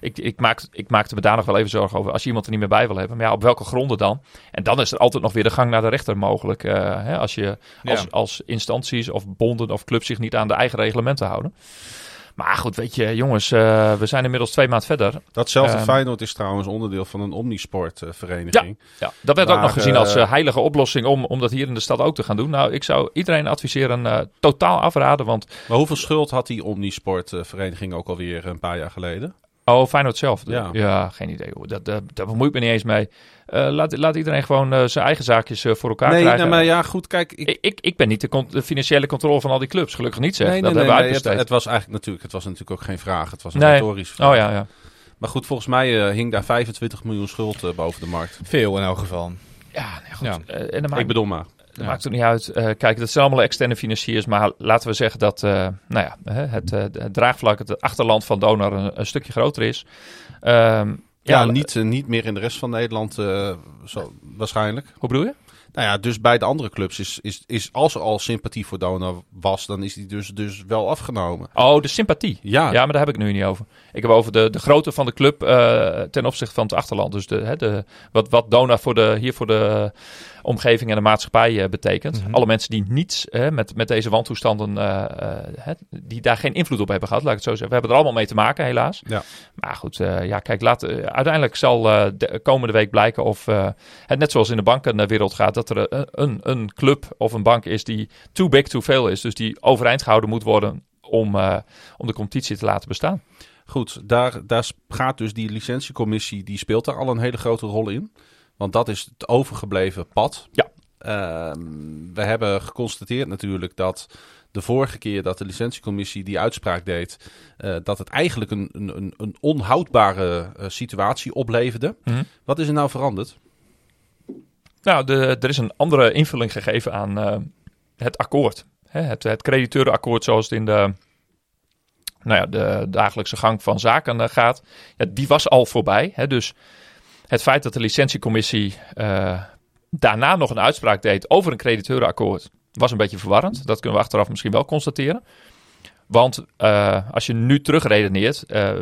ik, ik, maak, ik maakte me daar nog wel even zorgen over. Als je iemand er niet meer bij wil hebben, maar ja, op welke gronden dan? En dan is er altijd nog weer de gang naar de rechter mogelijk. eh, hè, als je als, Ja. als instanties of bonden of clubs zich niet aan de eigen reglementen houden. Maar goed, weet je, jongens, eh, we zijn inmiddels twee maanden verder. Datzelfde Ehm. Feyenoord is trouwens onderdeel van een omnisportvereniging. Ja, dat werd ook nog gezien als eh, eh, heilige oplossing om, om dat hier in de stad ook te gaan doen. Nou, ik zou iedereen adviseren totaal afraden, want Maar hoeveel schuld had die omnisportvereniging ook alweer een paar jaar geleden? Oh, Feyenoord zelf? Ja. Ja, geen idee. Hoor. Dat, dat, daar bemoei ik me niet eens mee. Eh, laat, laat iedereen gewoon eh, zijn eigen zaakjes eh, voor elkaar Nee, krijgen. nee, maar ja, goed, kijk. Ik, ik, ik, ik ben niet de, de financiële controle van al die clubs. Gelukkig niet zeg. nee, dat nee, hebben we nee, nee, het, uitbesteed. het was eigenlijk natuurlijk, het was natuurlijk ook geen vraag. Het was een Nee. retorisch vraag. oh ja, ja. Maar goed, volgens mij eh, hing daar 25 miljoen schuld boven de markt. Veel in elk geval. Ja, nee, goed. Ja. En dan maakt, Ik bedoel maar. Dat Ja. maakt het niet uit. Eh, kijk, dat zijn allemaal externe financiers. Maar laten we zeggen dat eh, nou ja, het, eh, het draagvlak, het achterland van Donar een, een stukje groter is. Ehm, Ja, ja, niet, niet meer in de rest van Nederland zo, waarschijnlijk. Hoe bedoel je? Nou ja, dus bij de andere clubs is, is, is als er al sympathie voor Donau was, dan is die dus, dus wel afgenomen. Oh, de sympathie. Ja, Ja, maar daar heb ik nu niet over. Ik heb over de, de grootte van de club ten opzichte van het achterland. Dus de, hè, de, wat, wat Dona voor de, hier voor de omgeving en de maatschappij eh, betekent. Mhm. Alle mensen die niets hè, met, met deze wantoestanden, eh, eh, die daar geen invloed op hebben gehad, laat ik het zo zeggen. We hebben er allemaal mee te maken, helaas. Ja. Maar goed, eh, ja, kijk, laat, eh, uiteindelijk zal eh, de komende week blijken of eh, het net zoals in de bankenwereld gaat, dat er een, een, club of een bank is die too big to fail is. Dus die overeind gehouden moet worden om, eh, om de competitie te laten bestaan. goed. Daar, daar gaat dus die licentiecommissie, die speelt daar al een hele grote rol in. Want dat is het overgebleven pad. Ja. Ehm, we hebben geconstateerd natuurlijk dat de vorige keer dat de licentiecommissie die uitspraak deed, eh, dat het eigenlijk een, een, een- onhoudbare eh, situatie opleverde. Mhm. Wat is er nou veranderd? Nou, de, er is een andere invulling gegeven aan eh, het akkoord. Hè, het, het crediteurenakkoord zoals het in de, nou ja, de dagelijkse gang van zaken gaat. Ja, die was al voorbij. Hè, dus het feit dat de licentiecommissie eh, daarna nog een uitspraak deed over een crediteurenakkoord... was een beetje verwarrend. Dat kunnen we achteraf misschien wel constateren. Want eh, als je nu terugredeneert, eh,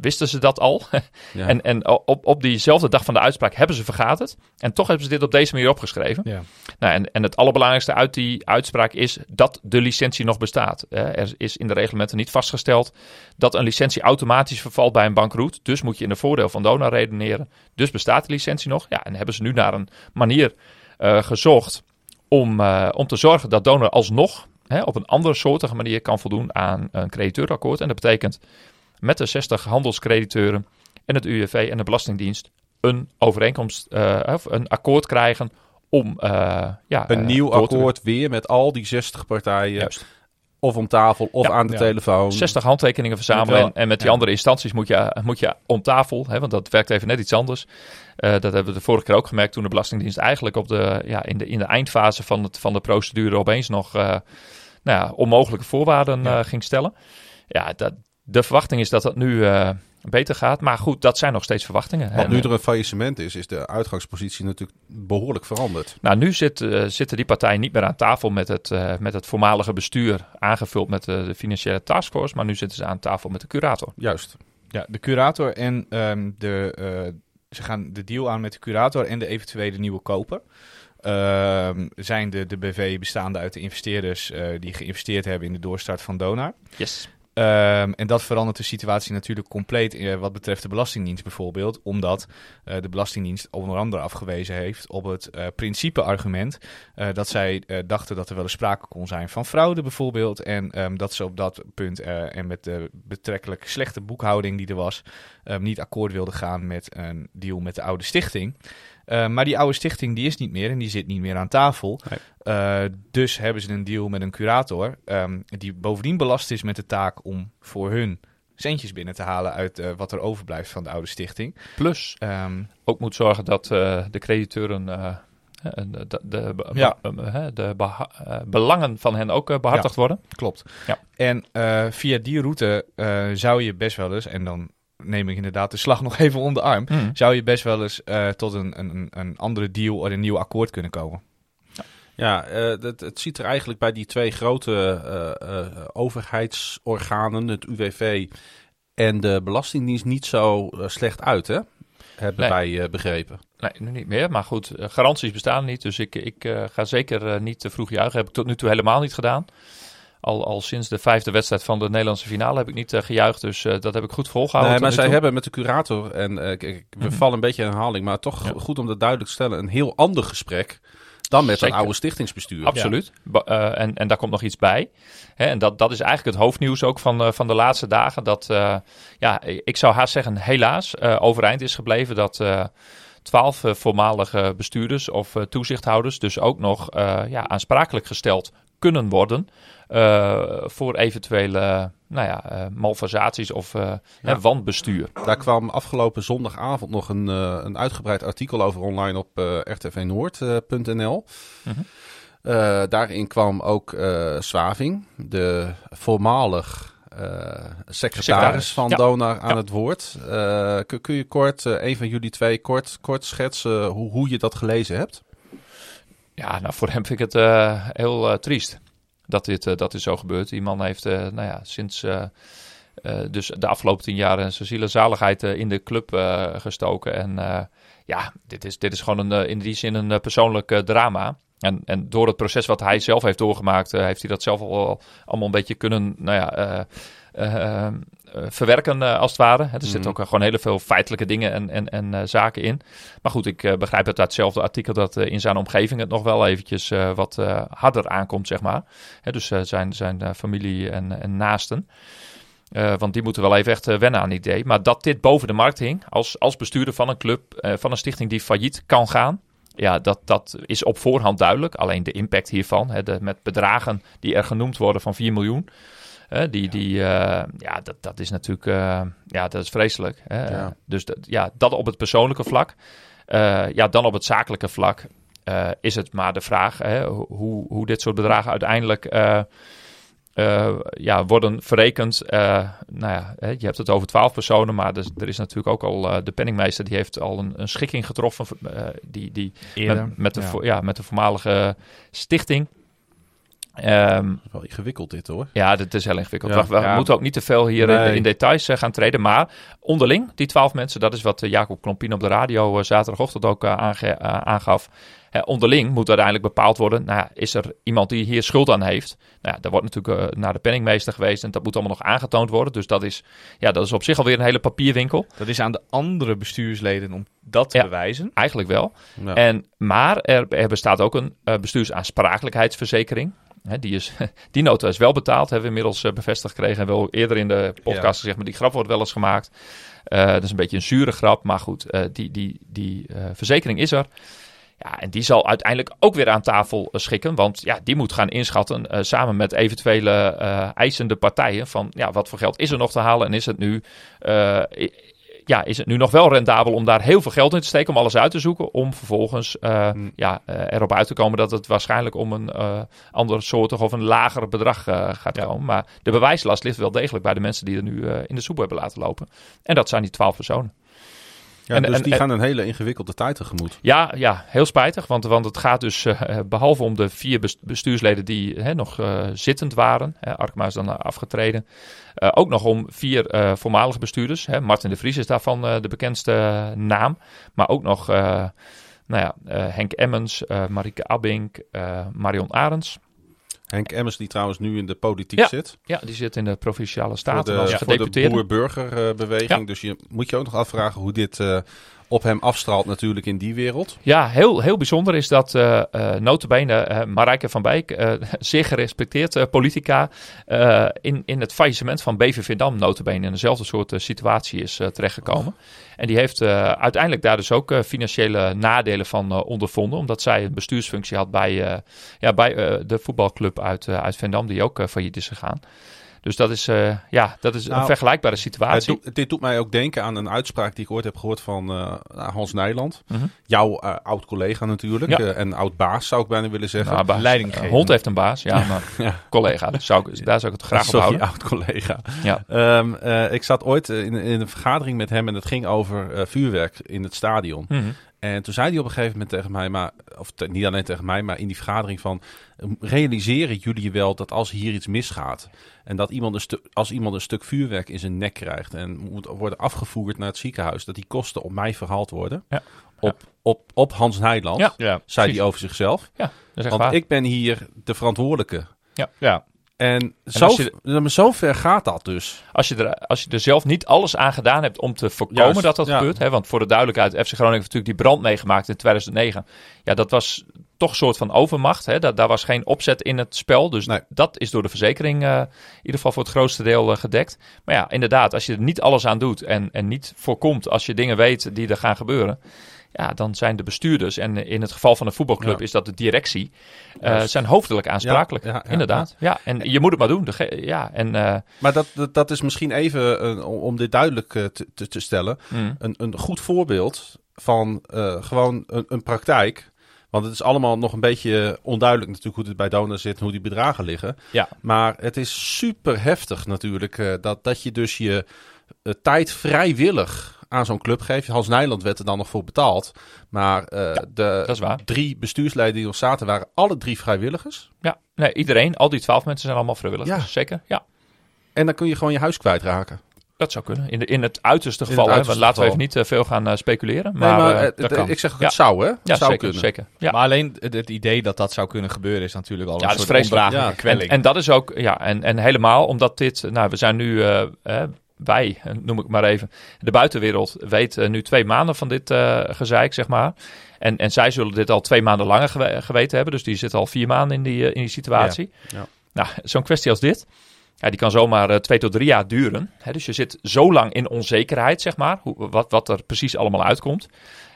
wisten ze dat al. [laughs] Ja. En, en op, op diezelfde dag van de uitspraak hebben ze vergaderd. En toch hebben ze dit op deze manier opgeschreven. Ja. Nou, en, en het allerbelangrijkste uit die uitspraak is dat de licentie nog bestaat. Er is in de reglementen niet vastgesteld dat een licentie automatisch vervalt bij een bankroet. Dus moet je in de voordeel van Dona redeneren. Dus bestaat de licentie nog. Ja, en hebben ze nu naar een manier eh, gezocht om, eh, om te zorgen dat Donor alsnog hè, op een andere soortige manier kan voldoen aan een crediteurakkoord. En dat betekent met de 60 handelscrediteuren en het UWV en de Belastingdienst een overeenkomst, eh, of een akkoord krijgen om eh, ja, Een eh, nieuw akkoord weer met al die 60 partijen. Juist. Of om tafel of Ja. aan de Ja. telefoon. 60 handtekeningen verzamelen wel- en, met die ja. andere instanties moet je, moet je om tafel, hè, want dat werkt even net iets anders. Dat hebben we de vorige keer ook gemerkt toen de Belastingdienst eigenlijk op de, ja, in, de, in de eindfase van, het, van de procedure opeens nog nou ja, onmogelijke voorwaarden Ja. eh, ging stellen. Ja, dat, de verwachting is dat dat nu eh, beter gaat. Maar goed, dat zijn nog steeds verwachtingen. Want En, nu er een faillissement is, is de uitgangspositie natuurlijk behoorlijk veranderd. Nou, nu zit, eh, zitten die partijen niet meer aan tafel met het, eh, met het voormalige bestuur, aangevuld met eh, de financiële taskforce. Maar nu zitten ze aan tafel met de curator. Juist. Ja, de curator en ehm, de, eh, ze gaan de deal aan met de curator en de eventuele nieuwe koper. Ehm, zijn de, de BV bestaande uit de investeerders eh, die geïnvesteerd hebben in de doorstart van Donar. Yes. Ehm, en dat verandert de situatie natuurlijk compleet eh, wat betreft de Belastingdienst bijvoorbeeld. Omdat eh, de Belastingdienst onder andere afgewezen heeft op het eh principe-argument. dat zij dachten dat er wel eens sprake kon zijn van fraude bijvoorbeeld. En ehm, dat ze op dat punt en met de betrekkelijk slechte boekhouding die er was. niet akkoord wilden gaan met een deal met de oude stichting. Eh, maar die oude stichting die is niet meer en die zit niet meer aan tafel. Nee. Eh, dus hebben ze een deal met een curator. ehm, die bovendien belast is met de taak om voor hun centjes binnen te halen uit eh, wat er overblijft van de oude stichting. Plus Ehm, ook moet zorgen dat de crediteuren de, de, de, Ja. belangen van hen ook eh, behartigd worden. klopt. Ja. En via die route zou je best wel eens, en dan neem ik inderdaad de slag nog [laughs] even om de arm, zou je best wel eens eh, tot een, een, een andere deal of een nieuw akkoord kunnen komen. Ja, eh, het, het ziet er eigenlijk bij die twee grote eh, overheidsorganen, het UWV en de Belastingdienst niet zo slecht uit, hè? Hebben Nee. wij begrepen. Nee, nu niet meer. Maar goed, garanties bestaan niet. Dus ik, ik ga zeker niet te vroeg juichen. Heb ik tot nu toe helemaal niet gedaan. Al, al sinds de vijfde wedstrijd van de Nederlandse finale heb ik niet eh, gejuicht. Dus eh, dat heb ik goed volgehouden. Nee, maar zij toe. hebben met de curator, en eh, we Mhm. vallen een beetje in herhaling, maar toch Ja. goed om dat duidelijk te stellen, een heel ander gesprek dan met Zeker. een oude stichtingsbestuur. Absoluut. Ba- en, en daar komt nog iets bij. Hè, en dat, dat is eigenlijk het hoofdnieuws ook van, van de laatste dagen. Dat, ja, ik zou haast zeggen, helaas overeind is gebleven dat twaalf eh, voormalige bestuurders of toezichthouders dus ook nog ja, aansprakelijk gesteld kunnen worden voor eventuele nou ja, eh, malversaties of eh, hè, wanbestuur. Daar kwam afgelopen zondagavond nog een, eh, een uitgebreid artikel over online op eh rtvnoord.nl. Mhm. Eh, daarin kwam ook eh Swaving, de voormalig eh, secretaris Secretaris, van ja. Donar, aan Ja. het woord. Eh, kun, kun je kort, eh, een van jullie twee, kort, kort schetsen hoe, hoe je dat gelezen hebt? Ja, nou voor hem vind ik het eh, heel eh, triest dat dit, eh, dat dit zo gebeurt. Die man heeft eh, nou ja, sinds eh, dus de afgelopen tien jaar zijn ziel zaligheid in de club gestoken. En ja, dit is, dit is gewoon een, in die zin een persoonlijk drama. En, en door het proces wat hij zelf heeft doorgemaakt, heeft hij dat zelf al allemaal een beetje kunnen nou ja, verwerken eh, als het ware. Er zitten Mhm. ook eh, gewoon heel veel feitelijke dingen en, en, en eh, zaken in. Maar goed, ik eh, begrijp uit hetzelfde artikel dat eh, in zijn omgeving het nog wel eventjes eh, wat eh, harder aankomt, zeg maar. Dus eh, zijn, zijn eh, familie en, en naasten. Eh, want die moeten wel even echt eh, wennen aan het idee. Maar dat dit boven de markt hing, als, als bestuurder van een club, eh, van een stichting die failliet kan gaan. Ja, dat, dat is op voorhand duidelijk. Alleen de impact hiervan, hè, de, met bedragen die er genoemd worden van 4 miljoen. Die, die, eh, ja, dat, dat is natuurlijk eh, ja, dat is vreselijk. Ja. Dus dat, ja, dat op het persoonlijke vlak. Eh, ja, dan op het zakelijke vlak is het maar de vraag hè, hoe, hoe dit soort bedragen uiteindelijk ja, worden verrekend. Eh, nou ja, hè, je hebt het over twaalf personen, maar er, er is natuurlijk ook al de penningmeester die heeft al een, een schikking getroffen. die, die met, met, de, ja. vo- ja, met de voormalige stichting. Ehm, Wel ingewikkeld dit hoor. ja, dit is heel ingewikkeld. Ja. we we Ja. moeten ook niet te veel hier in, Nee. in details eh, gaan treden. Maar onderling, die twaalf mensen, dat is wat eh, Jacob Klompien op de radio eh, zaterdagochtend ook aange- aangaf. Onderling moet uiteindelijk bepaald worden, nou, is er iemand die hier schuld aan heeft? Nou, daar wordt natuurlijk naar de penningmeester geweest en dat moet allemaal nog aangetoond worden. Dus dat is, ja, dat is op zich alweer een hele papierwinkel. Dat is aan de andere bestuursleden om dat te Ja. bewijzen. Eigenlijk wel. Ja. En, maar er, er bestaat ook een bestuursaansprakelijkheidsverzekering. Hè, die, is, [laughs] die nota is wel betaald, hebben we inmiddels eh, bevestigd gekregen. En wel eerder in de podcast Ja. gezegd, maar die grap wordt wel eens gemaakt. Eh, dat is een beetje een zure grap, maar goed, eh, die, die, die verzekering is er. Ja, en die zal uiteindelijk ook weer aan tafel schikken. Want ja, die moet gaan inschatten samen met eventuele eisende partijen. Van ja, wat voor geld is er nog te halen? En is het nu, ja, is het nu nog wel rendabel om daar heel veel geld in te steken? Om alles uit te zoeken. Om vervolgens eh, Hmm. ja, eh, erop uit te komen dat het waarschijnlijk om een eh ander soortig of een lager bedrag gaat Ja. komen. Maar de bewijslast ligt wel degelijk bij de mensen die er nu in de soep hebben laten lopen. En dat zijn die twaalf personen. Ja, en- dus en- die en- gaan een hele ingewikkelde tijd tegemoet. Ja, ja heel spijtig. Want, want het gaat dus eh, behalve om de vier bes- bestuursleden die hè, nog eh, zittend waren. Hè, Arkma is dan eh, afgetreden. eh, ook nog om vier eh, voormalige bestuurders. Hè. Martin de Vries is daarvan eh, de bekendste eh, naam. Maar ook nog eh, nou ja, eh, Henk Emmens, eh Marike Abink, eh, Marion Arends. Henk Emmers, die trouwens nu in de politiek Ja. zit. Ja, die zit in de provinciale Voor staten de, als voor de gedeputeerde. boer-burger-beweging. Ja. Dus je moet je ook nog afvragen hoe dit eh, op hem afstraalt natuurlijk in die wereld. Ja, heel, heel bijzonder is dat notabene eh, Marijke van Beek, eh, [laughs] zeer gerespecteerd politica, in, in het faillissement van BV Vindam notabene in dezelfde soort situatie is terechtgekomen. En die heeft uiteindelijk daar dus ook financiële nadelen van ondervonden, omdat zij een bestuursfunctie had bij, ja, bij de voetbalclub uit, uit Vindam, die ook failliet is gegaan. Dus dat is, eh, ja, dat is Nou, een vergelijkbare Het situatie. dit doet mij ook denken aan een uitspraak die ik ooit heb gehoord van eh, Hans Nijland. Mhm. Jouw eh, oud-collega natuurlijk. Ja. en oud-baas zou ik bijna willen zeggen. Nou, baas. Een hond heeft een baas, ja, maar [laughs] Ja. collega, daar zou, ik, daar zou ik het graag op houden. oud-collega. Ja. Ehm, eh, ik zat ooit in, in een vergadering met hem en het ging over eh, vuurwerk in het stadion. Mhm. En toen zei hij op een gegeven moment tegen mij, maar, of te- niet alleen tegen mij, maar in die vergadering van, eh, realiseren jullie wel dat als hier iets misgaat en dat iemand een stuk, als iemand een stuk vuurwerk in zijn nek krijgt en moet worden afgevoerd naar het ziekenhuis, dat die kosten op mij verhaald worden? Ja. Op, op, op Hans Nijland, Ja. Ja, zei hij over zichzelf. Ja, dat is echt Want waar. ik ben hier de verantwoordelijke. ja. En, zo, je- ver gaat dat dus. Als je, er, als je er zelf niet alles aan gedaan hebt om te voorkomen Juist, dat dat ja. gebeurt. Hè, want voor de duidelijkheid, FC Groningen heeft natuurlijk die brand meegemaakt in 2009. Ja, dat was toch een soort van overmacht. Hè. Daar, daar was geen opzet in het spel. Dus Nee. dat is door de verzekering eh, in ieder geval voor het grootste deel eh, gedekt. Maar ja, inderdaad, als je er niet alles aan doet en, en niet voorkomt als je dingen weet die er gaan gebeuren. Ja, dan zijn de bestuurders, en in het geval van een voetbalclub Ja. is dat de directie, Juist. zijn hoofdelijk aansprakelijk. Ja, ja, ja, inderdaad. Ja. en je moet het maar doen. Ja, en, eh, Maar dat, dat, dat is misschien even, eh, om- dit duidelijk te, te, te stellen, mm. een, een goed voorbeeld van gewoon een, een praktijk. Want het is allemaal nog een beetje onduidelijk natuurlijk hoe het bij Dona zit en hoe die bedragen liggen. Ja. Maar het is super heftig natuurlijk dat, dat je dus je tijd vrijwillig aan zo'n club geeft. Hans Nijland werd er dan nog voor betaald. Maar eh, de drie bestuursleden die er zaten waren alle drie vrijwilligers. Ja, nee, iedereen, al die twaalf mensen zijn allemaal vrijwilligers. Ja. Zeker, ja. En dan kun je gewoon je huis kwijtraken. Dat zou kunnen. In, de, in het uiterste het geval. hè, uiterste want laten we even niet eh, veel gaan eh, speculeren. Maar, nee, maar het- dat het- kan. ik zeg het Ja. zou hè? Het ja, zou zeker, kunnen. zeker. Ja. Maar alleen het, het idee dat dat zou kunnen gebeuren is natuurlijk al Ja, een soort vreselijk. ondraaglijke Ja. kwelling. En, en dat is ook, ja, en, en helemaal omdat dit, nou, we zijn nu, wij, eh, noem ik maar even, de buitenwereld weet eh, nu twee maanden van dit eh gezeik, zeg maar. En, en zij zullen dit al twee maanden langer gewe- geweten hebben, dus die zitten al vier maanden in die, in die situatie. Ja. Ja. Nou, zo'n kwestie als dit, ja, die kan zomaar eh, twee tot drie jaar duren. Hè, dus je zit zo lang in onzekerheid, zeg maar, hoe, wat, wat er precies allemaal uitkomt.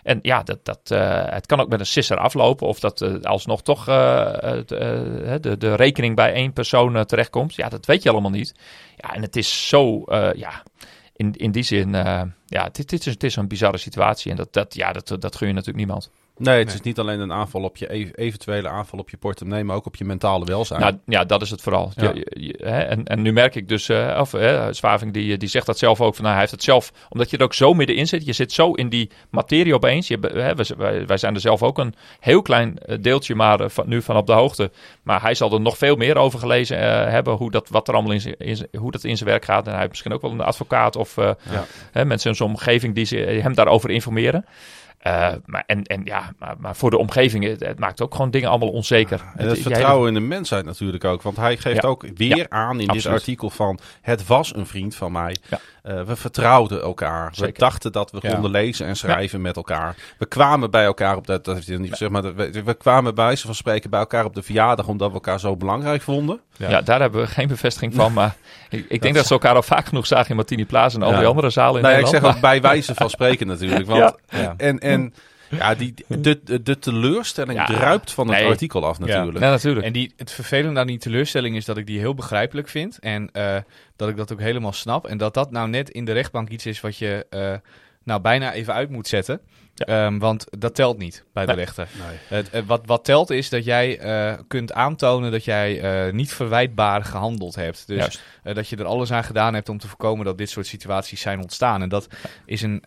En ja, dat, dat, eh, het kan ook met een sisser aflopen. Of dat eh, alsnog toch de, de rekening bij één persoon terechtkomt. Ja, dat weet je allemaal niet. Ja, en het is zo, ja, in, in die zin, ja, dit is, het is een bizarre situatie. En dat, dat, ja, dat, dat gun je natuurlijk niemand. Nee, het Nee. is niet alleen een aanval op je ev- eventuele aanval op je portemonnee, maar ook op je mentale welzijn. Nou, ja, dat is het vooral. Ja. Je- je- hè, en, en nu merk ik dus, eh, of eh, Zwaving die, die zegt dat zelf ook, van, nou, hij heeft het zelf, omdat je er ook zo middenin zit, je zit zo in die materie opeens. Je, hè, wij, wij- zijn er zelf ook een heel klein eh, deeltje maar van, nu van op de hoogte. Maar hij zal er nog veel meer over gelezen hebben, hoe dat, wat er allemaal in zijn, in hoe dat in zijn werk gaat. En hij heeft misschien ook wel een advocaat of eh, Ja. hè, mensen in zijn omgeving die ze, hem daarover informeren. Eh, maar, en, en ja, maar, maar voor de omgeving, het, het maakt ook gewoon dingen allemaal onzeker. En het vertrouwen in de mensheid natuurlijk ook. Want hij geeft Ja. ook weer Ja, aan in dit artikel van... het was een vriend van mij. Eh, we vertrouwden elkaar. We dachten dat we Ja. konden lezen en schrijven met elkaar. We kwamen bij elkaar op... Dat, dat heeft hij niet gezegd, maar we, we kwamen bij wijze van spreken bij elkaar op de verjaardag... omdat we elkaar zo belangrijk vonden. Ja. daar hebben we geen bevestiging van. [laughs] Maar ik, ik denk dat ze elkaar al vaak genoeg zagen in Martini Plaza en al Ja. die andere zalen in nou, ja, ik Nederland. zeg ook bij wijze van spreken natuurlijk. [laughs] Want, Ja. En, en ja, die, de, de, de teleurstelling Ja. druipt van het Nee. artikel af natuurlijk. Ja, natuurlijk. En die, het vervelende aan die teleurstelling is dat ik die heel begrijpelijk vind. En eh, dat ik dat ook helemaal snap. En dat dat nou net in de rechtbank iets is wat je eh, nou bijna even uit moet zetten. Ja. Ehm, want dat telt niet bij de Nee. rechter. Nee. Het, eh, wat, wat telt is dat jij eh, kunt aantonen dat jij eh, niet verwijtbaar gehandeld hebt. Dus dat je er alles aan gedaan hebt om te voorkomen dat dit soort situaties zijn ontstaan. En dat is een,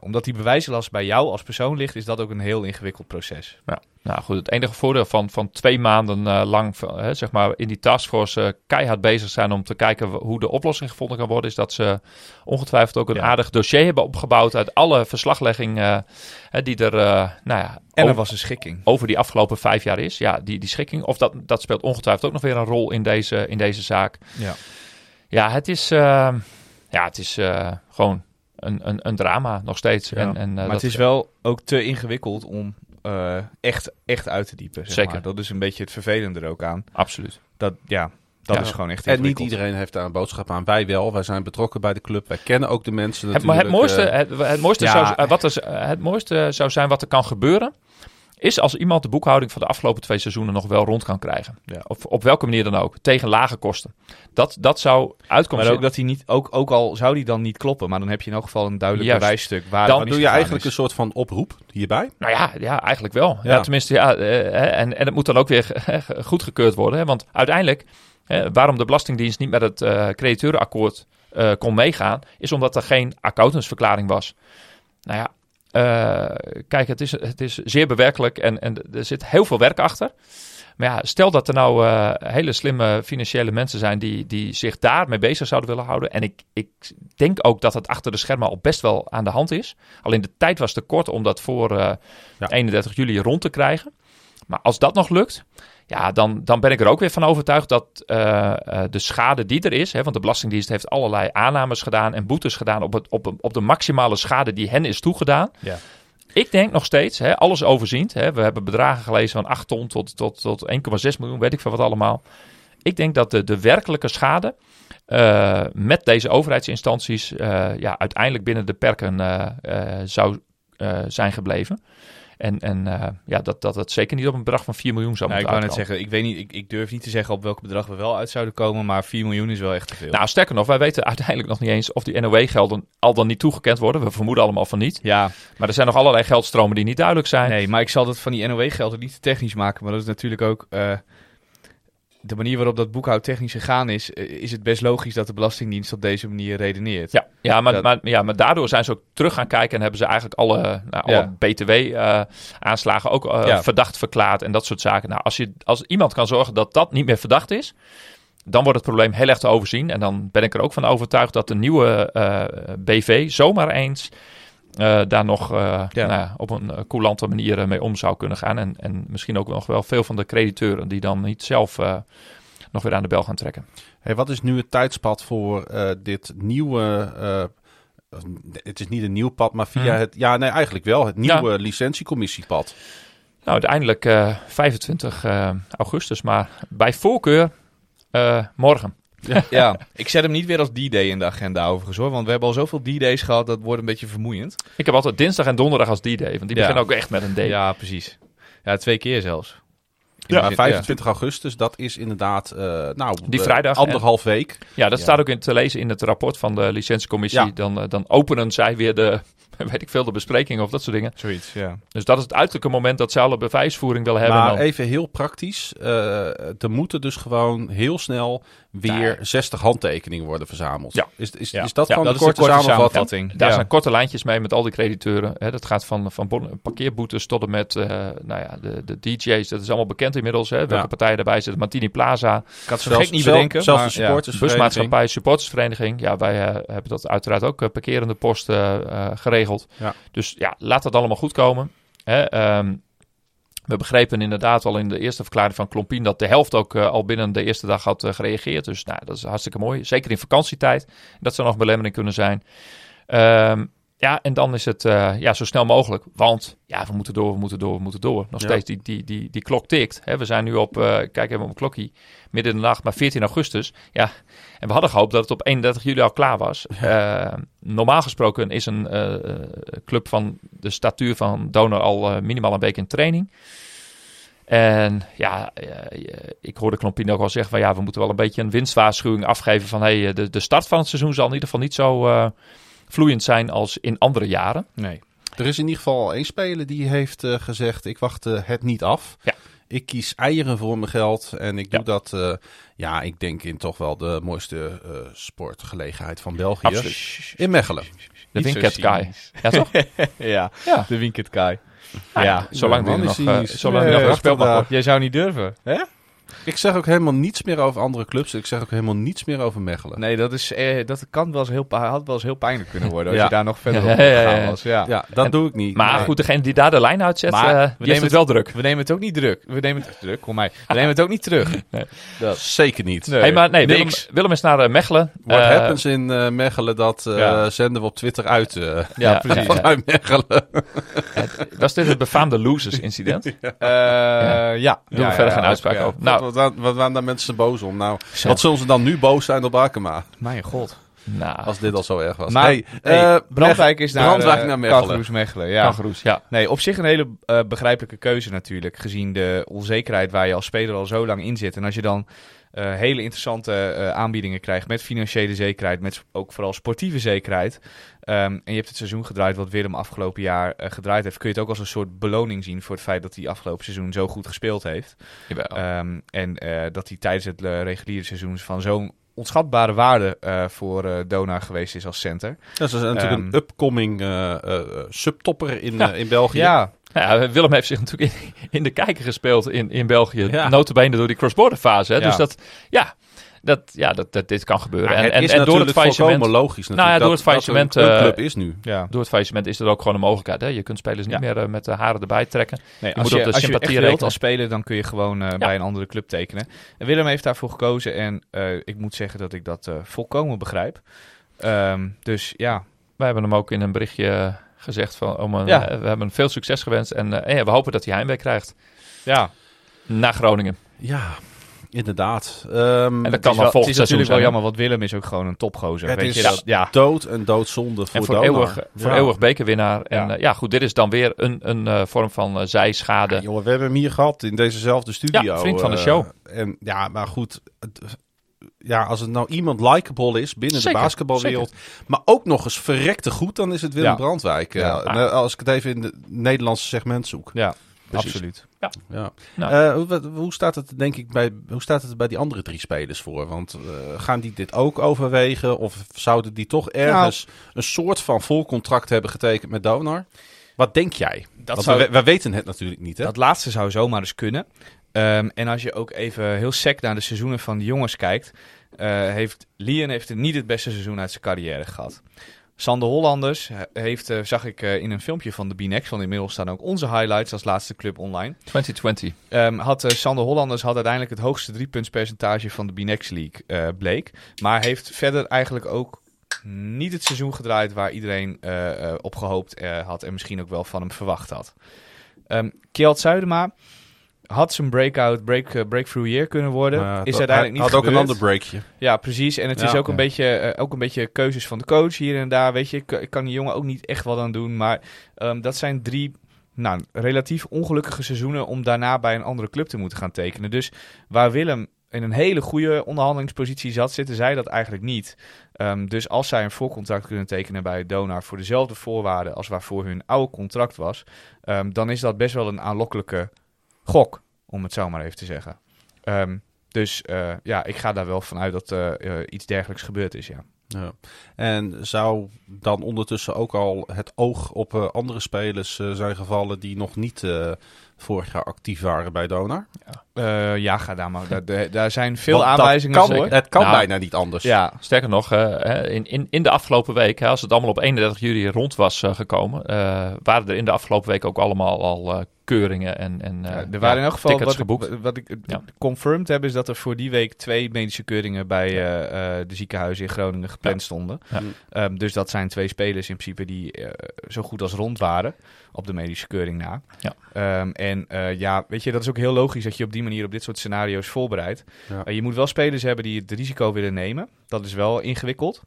omdat die bewijzenlast bij jou als persoon ligt, is dat ook een heel ingewikkeld proces. Nou goed, het enige voordeel van, van twee maanden lang hè, zeg maar in die taskforce keihard bezig zijn om te kijken hoe de oplossing gevonden kan worden, is dat ze ongetwijfeld ook een Ja. aardig dossier hebben opgebouwd uit alle verslaglegging die er eh, nou ja, En er was een schikking. over die afgelopen vijf jaar is. Ja, die, die schikking. Of dat, dat speelt ongetwijfeld ook nog weer een rol in deze, in deze zaak. Ja. Ja, het is, eh, ja, het is eh, gewoon een, een, een drama nog steeds. Ja. En, en, eh, maar dat- het is wel ook te ingewikkeld om echt, echt uit te diepen. Zeg Zeker. Maar. Dat is een beetje het vervelende er ook aan. Absoluut. Dat, ja, dat Ja. is gewoon echt En niet iedereen heeft daar een boodschap aan. Wij wel. Wij zijn betrokken bij de club. Wij kennen ook de mensen Het, maar natuurlijk. het mooiste, eh, het, het, mooiste ja. zou, eh, wat er, eh, het mooiste zou zijn wat er kan gebeuren, is als iemand de boekhouding van de afgelopen twee seizoenen nog wel rond kan krijgen. Ja. Of op welke manier dan ook. Tegen lage kosten. Dat, dat zou uitkomst Maar ook dat hij niet, ook, ook al zou die dan niet kloppen, maar dan heb je in elk geval een duidelijk Juist. bewijsstuk waar Dan het doe je eigenlijk is. een soort van oproep hierbij. Nou ja, ja eigenlijk wel. Ja. Ja. tenminste, ja, eh, hè, en, en het moet dan ook weer [laughs] goedgekeurd worden. Hè, want uiteindelijk, hè, waarom de Belastingdienst niet met het eh crediteurenakkoord eh, kon meegaan, is omdat er geen accountantsverklaring was. Nou ja, eh, kijk, het is, het is zeer bewerkelijk en, en er zit heel veel werk achter. Maar ja, stel dat er nou eh, hele slimme financiële mensen zijn die, die zich daarmee bezig zouden willen houden. En ik, ik denk ook dat het achter de schermen al best wel aan de hand is. Alleen de tijd was te kort om dat voor eh, Ja. 31 juli rond te krijgen. Maar als dat nog lukt, ja, dan, dan ben ik er ook weer van overtuigd dat eh, eh, de schade die er is, hè, want de Belastingdienst heeft allerlei aannames gedaan en boetes gedaan op, het, op, op de maximale schade die hen is toegedaan. Ja. Ik denk nog steeds, hè, alles overziend. Hè, we hebben bedragen gelezen van 8 ton tot, tot, tot 1,6 miljoen, weet ik veel wat allemaal. Ik denk dat de, de werkelijke schade eh, met deze overheidsinstanties ja, uiteindelijk binnen de perken zou zijn gebleven. En, en eh, ja, dat, dat het zeker niet op een bedrag van 4 miljoen zou Nou, ik moeten wou net zeggen, ik, weet niet, ik, ik durf niet te zeggen op welk bedrag we wel uit zouden komen, maar 4 miljoen is wel echt te veel. Nou, sterker nog, wij weten uiteindelijk nog niet eens of die NOW-gelden al dan niet toegekend worden. We vermoeden allemaal van niet. ja, Maar er zijn nog allerlei geldstromen die niet duidelijk zijn. nee, maar ik zal dat van die NOW-gelden niet te technisch maken, maar dat is natuurlijk ook... eh, de manier waarop dat boekhoudtechnisch gegaan is, eh, is het best logisch dat de Belastingdienst op deze manier redeneert. Ja, ja, maar, Dat- maar, ja, maar daardoor zijn ze ook terug gaan kijken en hebben ze eigenlijk alle, nou, alle Ja. BTW-aanslagen ook eh, Ja. verdacht verklaard en dat soort zaken. Nou, als, je, als iemand kan zorgen dat dat niet meer verdacht is, dan wordt het probleem heel erg te overzien. En dan ben ik er ook van overtuigd dat de nieuwe eh, BV zomaar eens eh, daar nog eh, Ja. nou ja, op een eh, coulante manier mee om zou kunnen gaan. En, en misschien ook nog wel veel van de crediteuren die dan niet zelf nog weer aan de bel gaan trekken. Hey, wat is nu het tijdspad voor dit nieuwe... het is niet een nieuw pad, maar via Hmm. het... Ja, nee, eigenlijk wel. Het nieuwe licentiecommissiepad. Nou, uiteindelijk eh 25 eh, augustus, maar bij voorkeur eh, morgen. [laughs] Ja, ik zet hem niet weer als D-Day in de agenda overigens hoor, want we hebben al zoveel D-Days gehad, dat wordt een beetje vermoeiend. Ik heb altijd dinsdag en donderdag als D-Day, want die Ja. beginnen ook echt met een D. Ja, precies. Ja, twee keer zelfs. In Ja, de zin- 25 augustus, dat is inderdaad... eh, nou, Die eh, vrijdag, Anderhalf week. Ja, dat Ja. staat ook in te lezen in het rapport van de licentiecommissie. Ja. Dan, eh, dan openen zij weer de, [laughs] weet ik veel, de besprekingen of dat soort dingen. Zoiets, ja. Dus dat is het uiterlijke moment dat zij alle bewijsvoering willen hebben. Maar dan, even heel praktisch. eh, er moeten dus gewoon heel snel weer Ja. 60 handtekeningen worden verzameld. Ja. Is, is, Ja. is dat Ja, gewoon dat de is de korte, korte samenvatting? samenvatting. Daar Ja. zijn korte lijntjes mee met al die crediteuren. Hè, dat gaat van, van bon- parkeerboetes tot en met eh, nou ja, de, de DJ's. Dat is allemaal bekend inmiddels. Hè, welke Ja. partijen erbij zitten. Martini Plaza, Ik had het Zelfs, niet zelf- bedenken. zelfs maar, de ja. supportersvereniging. busmaatschappij, supportersvereniging. Ja, wij eh, hebben dat uiteraard ook parkerende posten eh, geregeld. Ja. Dus ja, laat dat allemaal goed komen. Hè, ehm, we begrepen inderdaad al in de eerste verklaring van Klompien dat de helft ook eh, al binnen de eerste dag had eh, gereageerd. Dus nou, dat is hartstikke mooi. Zeker in vakantietijd. Dat zou nog een belemmering kunnen zijn. Ehm, ja, en dan is het eh, ja, zo snel mogelijk. Want ja, we moeten door, we moeten door, we moeten door. Nog Ja. steeds die, die, die, die klok tikt. Hè. We zijn nu op, eh, kijk even op mijn klokje, midden in de nacht, maar 14 augustus. Ja, en we hadden gehoopt dat het op 31 juli al klaar was. Eh, normaal gesproken is een club van de statuur van Donor al minimaal een week in training. En ja, ik hoorde Klompien ook al zeggen van ja, we moeten wel een beetje een winstwaarschuwing afgeven van hey, de, de start van het seizoen zal in ieder geval niet zo vloeiend zijn als in andere jaren. Nee. Er is in ieder geval één speler die heeft eh, gezegd: Ik wacht eh, het niet af. Ja. Ik kies eieren voor mijn geld. En ik doe Ja. dat, eh, ja, ik denk in toch wel de mooiste eh, sportgelegenheid van België. Absoluut. In Mechelen. De Winket cynisch. Ja, toch? [laughs] ja, Ja. de Winkert Kai. Ah, ja. Zolang die nog, eh, zolang Nee, die nog gespeeld mag. Jij zou niet durven, hè? Ik zeg ook helemaal niets meer over andere clubs. Ik zeg ook helemaal niets meer over Mechelen. Nee, dat, is, eh, dat kan wel eens heel, had wel eens heel pijnlijk kunnen worden als Ja. je daar nog verder [laughs] Ja, op ja, ja, gegaan ja. was. Ja. Ja, dat En- doe ik niet. Maar Nee. goed, degene die daar de lijn uitzet, Maar eh, we nemen het het- wel druk. We nemen het ook niet druk. We nemen het druk, kom mij. We nemen het ook niet terug. [laughs] Nee. Dat. Zeker niet. Nee. hey, maar nee, Willem, niks. Willem is naar eh, Mechelen. What Eh, happens in eh, Mechelen, dat eh, Ja. zenden we op Twitter uit. eh, [laughs] Ja, Ja, precies. ja. vanuit Mechelen. Was dit het befaamde losers-incident? Eh, ja. ja. Doen we ja, verder ja, geen uitspraak over. Nou, wat, wat, wat waren daar mensen boos om? Nou, Zo. wat zullen ze dan nu boos zijn op Akema? Mijn god. nou, Als dit al zo erg was. Maar hey, hey, eh, Brandwijk is naar, Brandwijk eh, naar Mechelen. Calvados Mechelen. Ja. Ja. Nee, op zich een hele eh, begrijpelijke keuze natuurlijk. Gezien de onzekerheid waar je als speler al zo lang in zit. En als je dan eh, hele interessante eh, aanbiedingen krijgt met financiële zekerheid. Met ook vooral sportieve zekerheid. ehm, en je hebt het seizoen gedraaid wat Willem afgelopen jaar eh, gedraaid heeft. Kun je het ook als een soort beloning zien voor het feit dat hij afgelopen seizoen zo goed gespeeld heeft. Jawel. Ehm, en eh, dat hij tijdens het reguliere seizoen van zo'n onschatbare waarde eh, voor eh Donar geweest is als center. Dat is natuurlijk Ehm. een upcoming eh, eh, subtopper in, Ja. eh, in België. Ja, Nou ja, Willem heeft zich natuurlijk in, in de kijker gespeeld in, in België. Ja. Notabene door die cross-border fase. Hè? Ja. Dus dat, ja, dat, ja dat, dat, dit kan gebeuren. En, het en, is en door het natuurlijk faillissement... logisch Nou ja, natuurlijk. door het dat- dat faillissement, Een eh, club is nu. ja. Door het faillissement is er ook gewoon een mogelijkheid. Hè? Je kunt spelers niet Ja. meer eh, met de haren erbij trekken. Nee, Je als moet je, op de als je sympathie echt wilt rekenen. als speler, dan kun je gewoon eh, bij een andere club tekenen. En Willem heeft daarvoor gekozen en eh, ik moet zeggen dat ik dat eh, volkomen begrijp. Ehm, dus ja, Wij hebben hem ook in een berichtje gezegd van... Om een, Ja. eh, we hebben veel succes gewenst. En eh, ja, we hopen dat hij heimwee krijgt ja. naar Groningen. Ja, inderdaad. Ehm, En dat Het kan wel, het is natuurlijk wel jammer, want Willem is ook gewoon een topgozer. Het weet is je dat? Ja. dood en doodzonde voor En voor eeuwig, voor Ja. eeuwig bekerwinnaar. En Ja. ja. ja, goed, dit is dan weer een, een eh, vorm van eh, zijschade. Ja, jongen, we hebben hem hier gehad in dezezelfde studio. Ja, vriend van de eh, show. en ja, maar goed. Ja, als het nou iemand likable is binnen Zeker, de basketbalwereld, maar ook nog eens verrekte goed, dan is het Willem Ja. Brandwijk. eh, Ja. eh, als ik het even in het Nederlandse segment zoek. ja, Precies. absoluut. Ja. Nou. Eh, hoe, staat het denk ik bij hoe staat het bij die andere drie spelers voor? Want eh, gaan die dit ook overwegen of zouden die toch ergens een soort van vol contract hebben getekend met Donar? Wat denk jij? Dat, zou, we, we weten het natuurlijk niet, hè? dat laatste zou zomaar eens kunnen. Ehm, en als je ook even heel sec naar de seizoenen van de jongens kijkt, eh, heeft Lien heeft het niet het beste seizoen uit zijn carrière gehad. Sander Hollanders heeft, eh, zag ik eh, in een filmpje van de B-Next, want inmiddels staan ook onze highlights als laatste club online. 2020. Ehm, had, Sander Hollanders had uiteindelijk het hoogste driepuntspercentage van de B-Next League, bleek. Maar heeft verder eigenlijk ook niet het seizoen gedraaid waar iedereen op gehoopt eh, had en misschien ook wel van hem verwacht had. Ehm Kjeld Zuidema had zijn breakout, break, eh, breakthrough year kunnen worden. Is dat- uiteindelijk niet had ook een ander breakje. Ja, precies. En het Ja. is ook een, beetje, eh, ook een beetje keuzes van de coach hier en daar. Weet je, ik, ik kan die jongen ook niet echt wat aan doen. Maar ehm, dat zijn drie nou, relatief ongelukkige seizoenen om daarna bij een andere club te moeten gaan tekenen. Dus waar Willem in een hele goede onderhandelingspositie zat, zitten zij dat eigenlijk niet. Ehm, dus als zij een voorcontract kunnen tekenen bij Donar voor dezelfde voorwaarden als waarvoor hun oude contract was, ehm, dan is dat best wel een aanlokkelijke gok, om het zo maar even te zeggen. Ehm, dus eh, ja, ik ga daar wel vanuit dat eh, eh, iets dergelijks gebeurd is, ja. Ja. En zou dan ondertussen ook al het oog op eh, andere spelers eh, zijn gevallen die nog niet eh, vorig jaar actief waren bij Donar? Eh, ja, ga daar maar. [laughs] Daar, zijn veel Want aanwijzingen kan, voor. Het kan Nou, bijna niet anders. Ja, Sterker nog, hè, in, in, in de afgelopen week, hè, als het allemaal op 31 juli rond was gekomen, eh, waren er in de afgelopen week ook allemaal al eh, keuringen en, en eh, Ja, er ja, waren in elk geval tickets wat geboekt. ik, wat ik Ja. confirmed heb, is dat er voor die week twee medische keuringen bij eh, eh, de ziekenhuizen in Groningen gepland stonden. Ja. Ehm, dus dat zijn twee spelers in principe die eh, zo goed als rond waren op de medische keuring na. Ja. Ehm, en eh, ja, weet je, dat is ook heel logisch dat je op die manier op dit soort scenario's voorbereidt. Ja. Je moet wel spelers hebben die het risico willen nemen. Dat is wel ingewikkeld.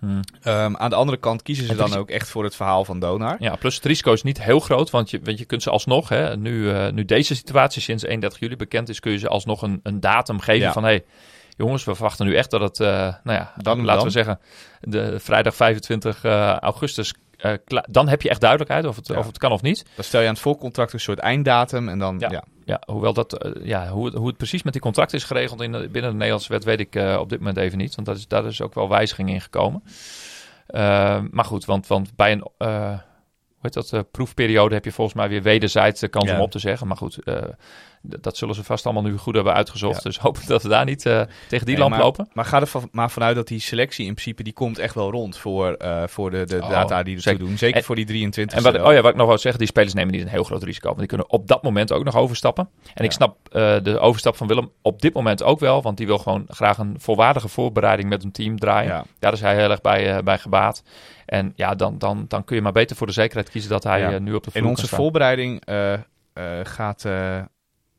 Hmm. Ehm, aan de andere kant kiezen ze dan ook echt voor het verhaal van Donar. Ja, plus het risico is niet heel groot, want je, want je kunt ze alsnog, hè, nu, eh, nu deze situatie sinds 31 juli bekend is, kun je ze alsnog een, een datum geven Ja. van, hé, hey, jongens, we verwachten nu echt dat het, eh, nou ja, Dan laten dan. we zeggen, de vrijdag 25 eh, augustus, dan heb je echt duidelijkheid of het, Ja. of het kan of niet. Dan stel je aan het voorcontract een soort einddatum en dan, ja. Ja. Ja, hoewel dat, eh, ja, hoe, het, hoe het precies met die contract is geregeld in de, binnen de Nederlandse wet, weet ik eh, op dit moment even niet. Want dat is, daar is ook wel wijziging in gekomen. Eh, maar goed, want, want bij een hoe heet dat, proefperiode heb je volgens mij weer wederzijds de kans Ja. om op te zeggen. Maar goed, dat zullen ze vast allemaal nu goed hebben uitgezocht. Ja. Dus hopen dat we daar niet eh, tegen die Nee, lamp lopen. Maar ga er van, maar vanuit dat die selectie in principe, die komt echt wel rond voor, eh, voor de, de Oh, data die er zeker. doen. Zeker En- voor die 23 En wat, oh ja, wat ik nog wou zeggen, die spelers nemen niet een heel groot risico. Want die kunnen op dat moment ook nog overstappen. En ik snap eh, de overstap van Willem op dit moment ook wel. Want die wil gewoon graag een volwaardige voorbereiding met een team draaien. Ja. Daar is hij heel erg bij, bij gebaat. En ja, dan, dan, dan kun je maar beter voor de zekerheid kiezen dat hij nu op de vloer In onze voorbereiding gaat,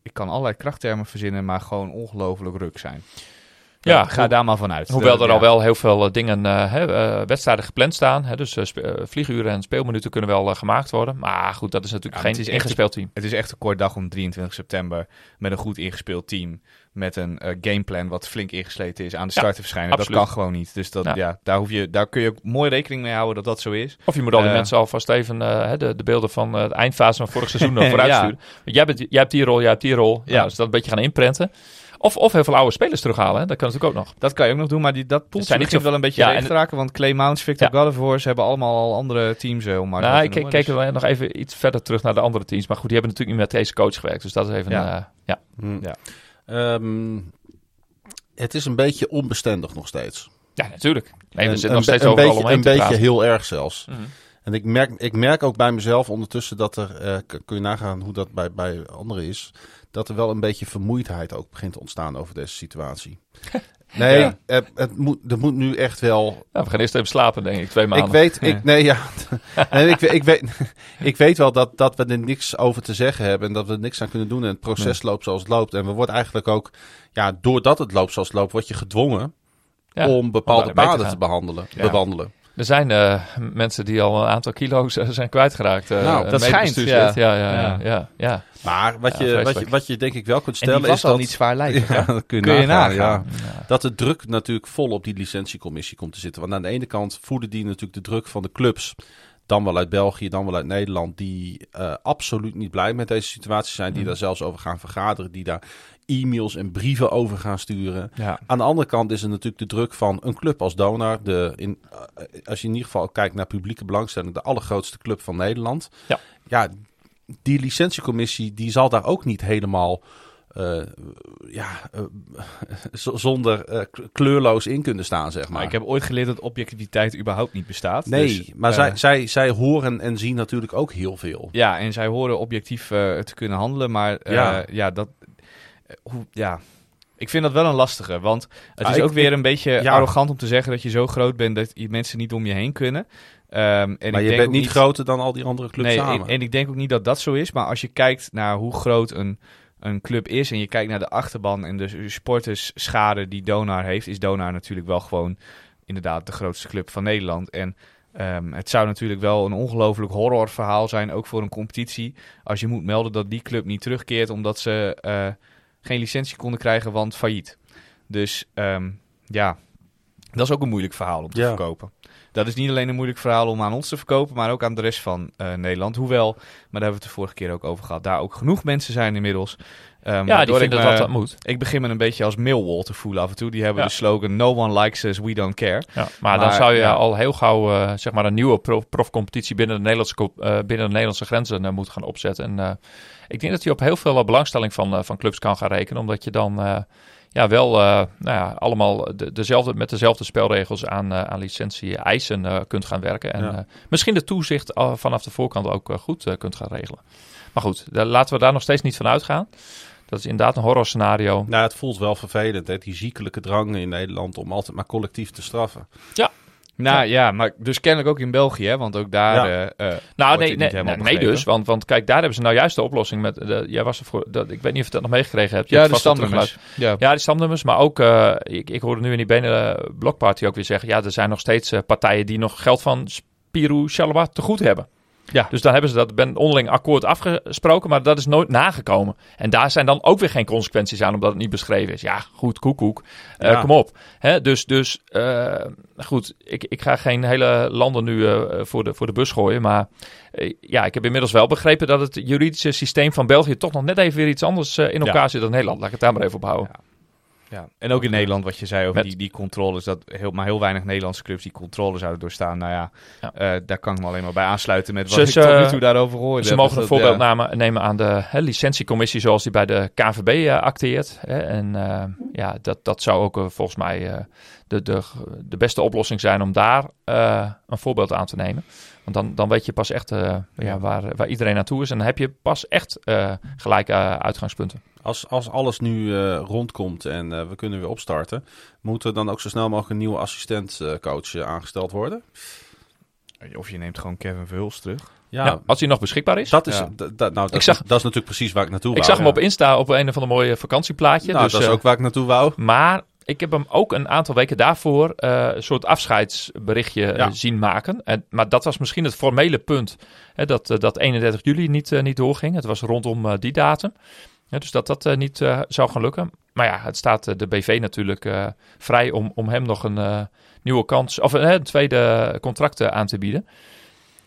ik kan allerlei krachttermen verzinnen, maar gewoon ongelooflijk ruk zijn. Ja, ga daar maar vanuit. Hoewel De- er ja. al wel heel veel eh, dingen, eh, hè, eh, wedstrijden gepland staan. Hè, dus eh, eh, vlieguren en speelminuten kunnen wel eh, gemaakt worden. Maar goed, dat is natuurlijk Ja, het geen is ingespeeld team. Het is echt een kort dag om 23 september met een goed ingespeeld team. Met een eh, gameplan wat flink ingesleten is aan de Ja, start te verschijnen. absoluut. Dat kan gewoon niet. Dus dat, Ja. daar, hoef je, daar kun je ook mooi rekening mee houden dat dat zo is. Of je moet al die Eh. mensen alvast even eh, de, de beelden van eh, de eindfase van vorig seizoen nog [laughs] vooruit Ja. sturen. Want jij, bent, jij hebt die rol, jij hebt die rol. Ja. Ja. dus dat een beetje gaan inprenten. Of, of heel veel oude spelers terughalen, hè? dat kan natuurlijk ook nog. Dat kan je ook nog doen, maar die, dat poeltje zijn niet wel een beetje Ja, en- te raken. Want Clay Mounts, Victor Ja. Gulliver, ze hebben allemaal al andere teams. eh, Om maar nou, ik noemen, keek dus- wel nog even iets verder terug naar de andere teams. Maar goed, die hebben natuurlijk niet met deze coach gewerkt. Dus dat is even... Ja. eh, ja. Hm. Ja. Ehm, het is een beetje onbestendig nog steeds. ja, natuurlijk. Nee, we En zitten nog steeds overal beetje, omheen Een te beetje praten. heel erg zelfs. Mhm. En ik merk, ik merk ook bij mezelf ondertussen dat er, eh, kun je nagaan hoe dat bij, bij anderen is, dat er wel een beetje vermoeidheid ook begint te ontstaan over deze situatie. [laughs] Nee, Ja. het, het moet, er moet nu echt wel. Nou, we gaan eerst even slapen, denk ik. Twee maanden. Ik weet, ik, nee, ja, [laughs] nee, ik, weet- ik, weet, ik weet wel dat, dat we er niks over te zeggen hebben en dat we er niks aan kunnen doen. En het proces loopt zoals het loopt. En we worden eigenlijk ook, ja, doordat het loopt zoals het loopt, word je gedwongen Ja, om bepaalde te paden te, gaan. behandelen, bewandelen. Er zijn eh, mensen die al een aantal kilo's eh, zijn kwijtgeraakt. eh, Nou, dat schijnt, ja. Ja, ja, ja. Ja. Maar wat, Ja, je, wat, je, wat je denk ik wel kunt En stellen die was is al dat... niet zwaarlijvig. [laughs] hè? Ja, dat kun je, Kun je nagaan, nagaan. ja. Ja. Dat de druk natuurlijk vol op die licentiecommissie komt te zitten. Want aan de ene kant voeden die natuurlijk de druk van de clubs. Dan wel uit België, dan wel uit Nederland. Die eh, absoluut niet blij met deze situatie zijn. Die Mm. daar zelfs over gaan vergaderen. Die daar e-mails en brieven over gaan sturen. Ja. Aan de andere kant is er natuurlijk de druk van een club als Donar. De, in, eh, als je in ieder geval kijkt naar publieke belangstelling. De allergrootste club van Nederland. Ja. ja die licentiecommissie die zal daar ook niet helemaal... eh, ja, eh, zonder kleurloos in kunnen staan, zeg maar. Maar ik heb ooit geleerd dat objectiviteit überhaupt niet bestaat. nee, Dus, maar zij, zij, zij horen en zien natuurlijk ook heel veel. Ja, en zij horen objectief te kunnen handelen, maar Ja. ja. dat... eh, hoe, ja, ik vind dat wel een lastige, want het Ah, is ik- ook weer een beetje ja. arrogant om te zeggen dat je zo groot bent dat je mensen niet om je heen kunnen. Ehm, en maar ik je denk bent niet groter dan al die andere clubs nee, samen. En, en ik denk ook niet dat dat zo is, maar als je kijkt naar hoe groot een, een club is en je kijkt naar de achterban en de supportersschade die Donar heeft, is Donar natuurlijk wel gewoon inderdaad de grootste club van Nederland. En ehm, het zou natuurlijk wel een ongelooflijk horrorverhaal zijn, ook voor een competitie, als je moet melden dat die club niet terugkeert omdat ze eh, geen licentie konden krijgen, want failliet. Dus ehm, ja, dat is ook een moeilijk verhaal om te Ja. verkopen. Dat is niet alleen een moeilijk verhaal om aan ons te verkopen, maar ook aan de rest van eh, Nederland. Hoewel, maar daar hebben we het de vorige keer ook over gehad, daar ook genoeg mensen zijn inmiddels. Ehm, Ja, die ik dat me- dat moet. Ik begin me een beetje als Millwall te voelen af en toe. Die hebben Ja. de slogan No one likes us, we don't care. Ja, maar, dan zou je ja. al heel gauw eh, zeg maar een nieuwe prof, profcompetitie binnen de Nederlandse, eh, binnen de Nederlandse grenzen eh, moeten gaan opzetten. En eh, ik denk dat je op heel veel eh, belangstelling van, eh, van clubs kan gaan rekenen. Omdat je dan eh, ja, wel eh, nou ja, allemaal de, dezelfde, met dezelfde spelregels aan, eh, aan licentie-eisen eh, kunt gaan werken. En eh, misschien de toezicht eh, vanaf de voorkant ook eh, goed eh, kunt gaan regelen. Maar goed, daar, laten we daar nog steeds niet van uitgaan. Dat is inderdaad een horror scenario. Nou, het voelt wel vervelend, hè? die ziekelijke drang in Nederland om altijd maar collectief te straffen. Nou ja, maar dus kennelijk ook in België, hè, want ook daar... Ja. eh, eh, Nou, wordt nee, nee, nee, nee dus. Want, want kijk, daar hebben ze nou juist de oplossing met... De, jij was er voor... Dat, ik weet niet of je dat nog meegekregen hebt. Je Ja, hebt de stamnummers. Ja. Ja, die stamnummers. Maar ook, eh, ik, ik hoorde nu in die benen blokparty ook weer zeggen... Ja, er zijn nog steeds partijen die nog geld van Spirou Charleroi te goed hebben. Ja. Dus dan hebben ze dat ben onderling akkoord afgesproken, maar dat is nooit nagekomen. En daar zijn dan ook weer geen consequenties aan, omdat het niet beschreven is. Ja, goed, koekoek. Ja. Kom op. Hè, dus, dus eh, goed, ik, ik ga geen hele landen nu eh, voor, de, voor de bus gooien. Maar ja, ik heb inmiddels wel begrepen dat het juridische systeem van België toch nog net even weer iets anders in Ja. elkaar zit dan Nederland. Laat ik het daar maar even op houden. Ja. En ook in Nederland, wat je zei over Met- die, die controles, dat heel, maar heel weinig Nederlandse clubs die controle zouden doorstaan. Nou ja, Ja. eh, daar kan ik me alleen maar bij aansluiten met wat Ze- ik tot nu toe daarover hoorde. Ze mogen een voorbeeld ja. namen, nemen aan de hè, licentiecommissie zoals die bij de KVB eh, acteert. Hè. En eh, ja, dat, dat zou ook eh, volgens mij eh, de, de, de beste oplossing zijn om daar eh, een voorbeeld aan te nemen. Want dan, dan weet je pas echt eh, ja, waar, waar iedereen naartoe is. En dan heb je pas echt eh, gelijke eh, uitgangspunten. Als, als alles nu eh, rondkomt en eh, we kunnen weer opstarten, moet er dan ook zo snel mogelijk een nieuwe assistentcoach eh, aangesteld worden? Of je neemt gewoon Kevin Verhulst terug. Ja, als hij nog beschikbaar is. dat is, Ja. nou, dat, Ik zag- is, dat is natuurlijk precies waar ik naartoe ik wou. zag hem Ja. op Insta op een of andere mooie vakantieplaatje. Nou, dus, dat is ook waar ik naartoe wou. Maar ik heb hem ook een aantal weken daarvoor eh, een soort afscheidsberichtje Ja. zien maken. En, maar dat was misschien het formele punt hè, dat, dat 31 juli niet, niet doorging. Het was rondom die datum. Dus dat dat eh, niet eh, zou gaan lukken. Maar ja, het staat eh, de BV natuurlijk vrij om, om hem nog een nieuwe kans of een tweede contract aan te bieden.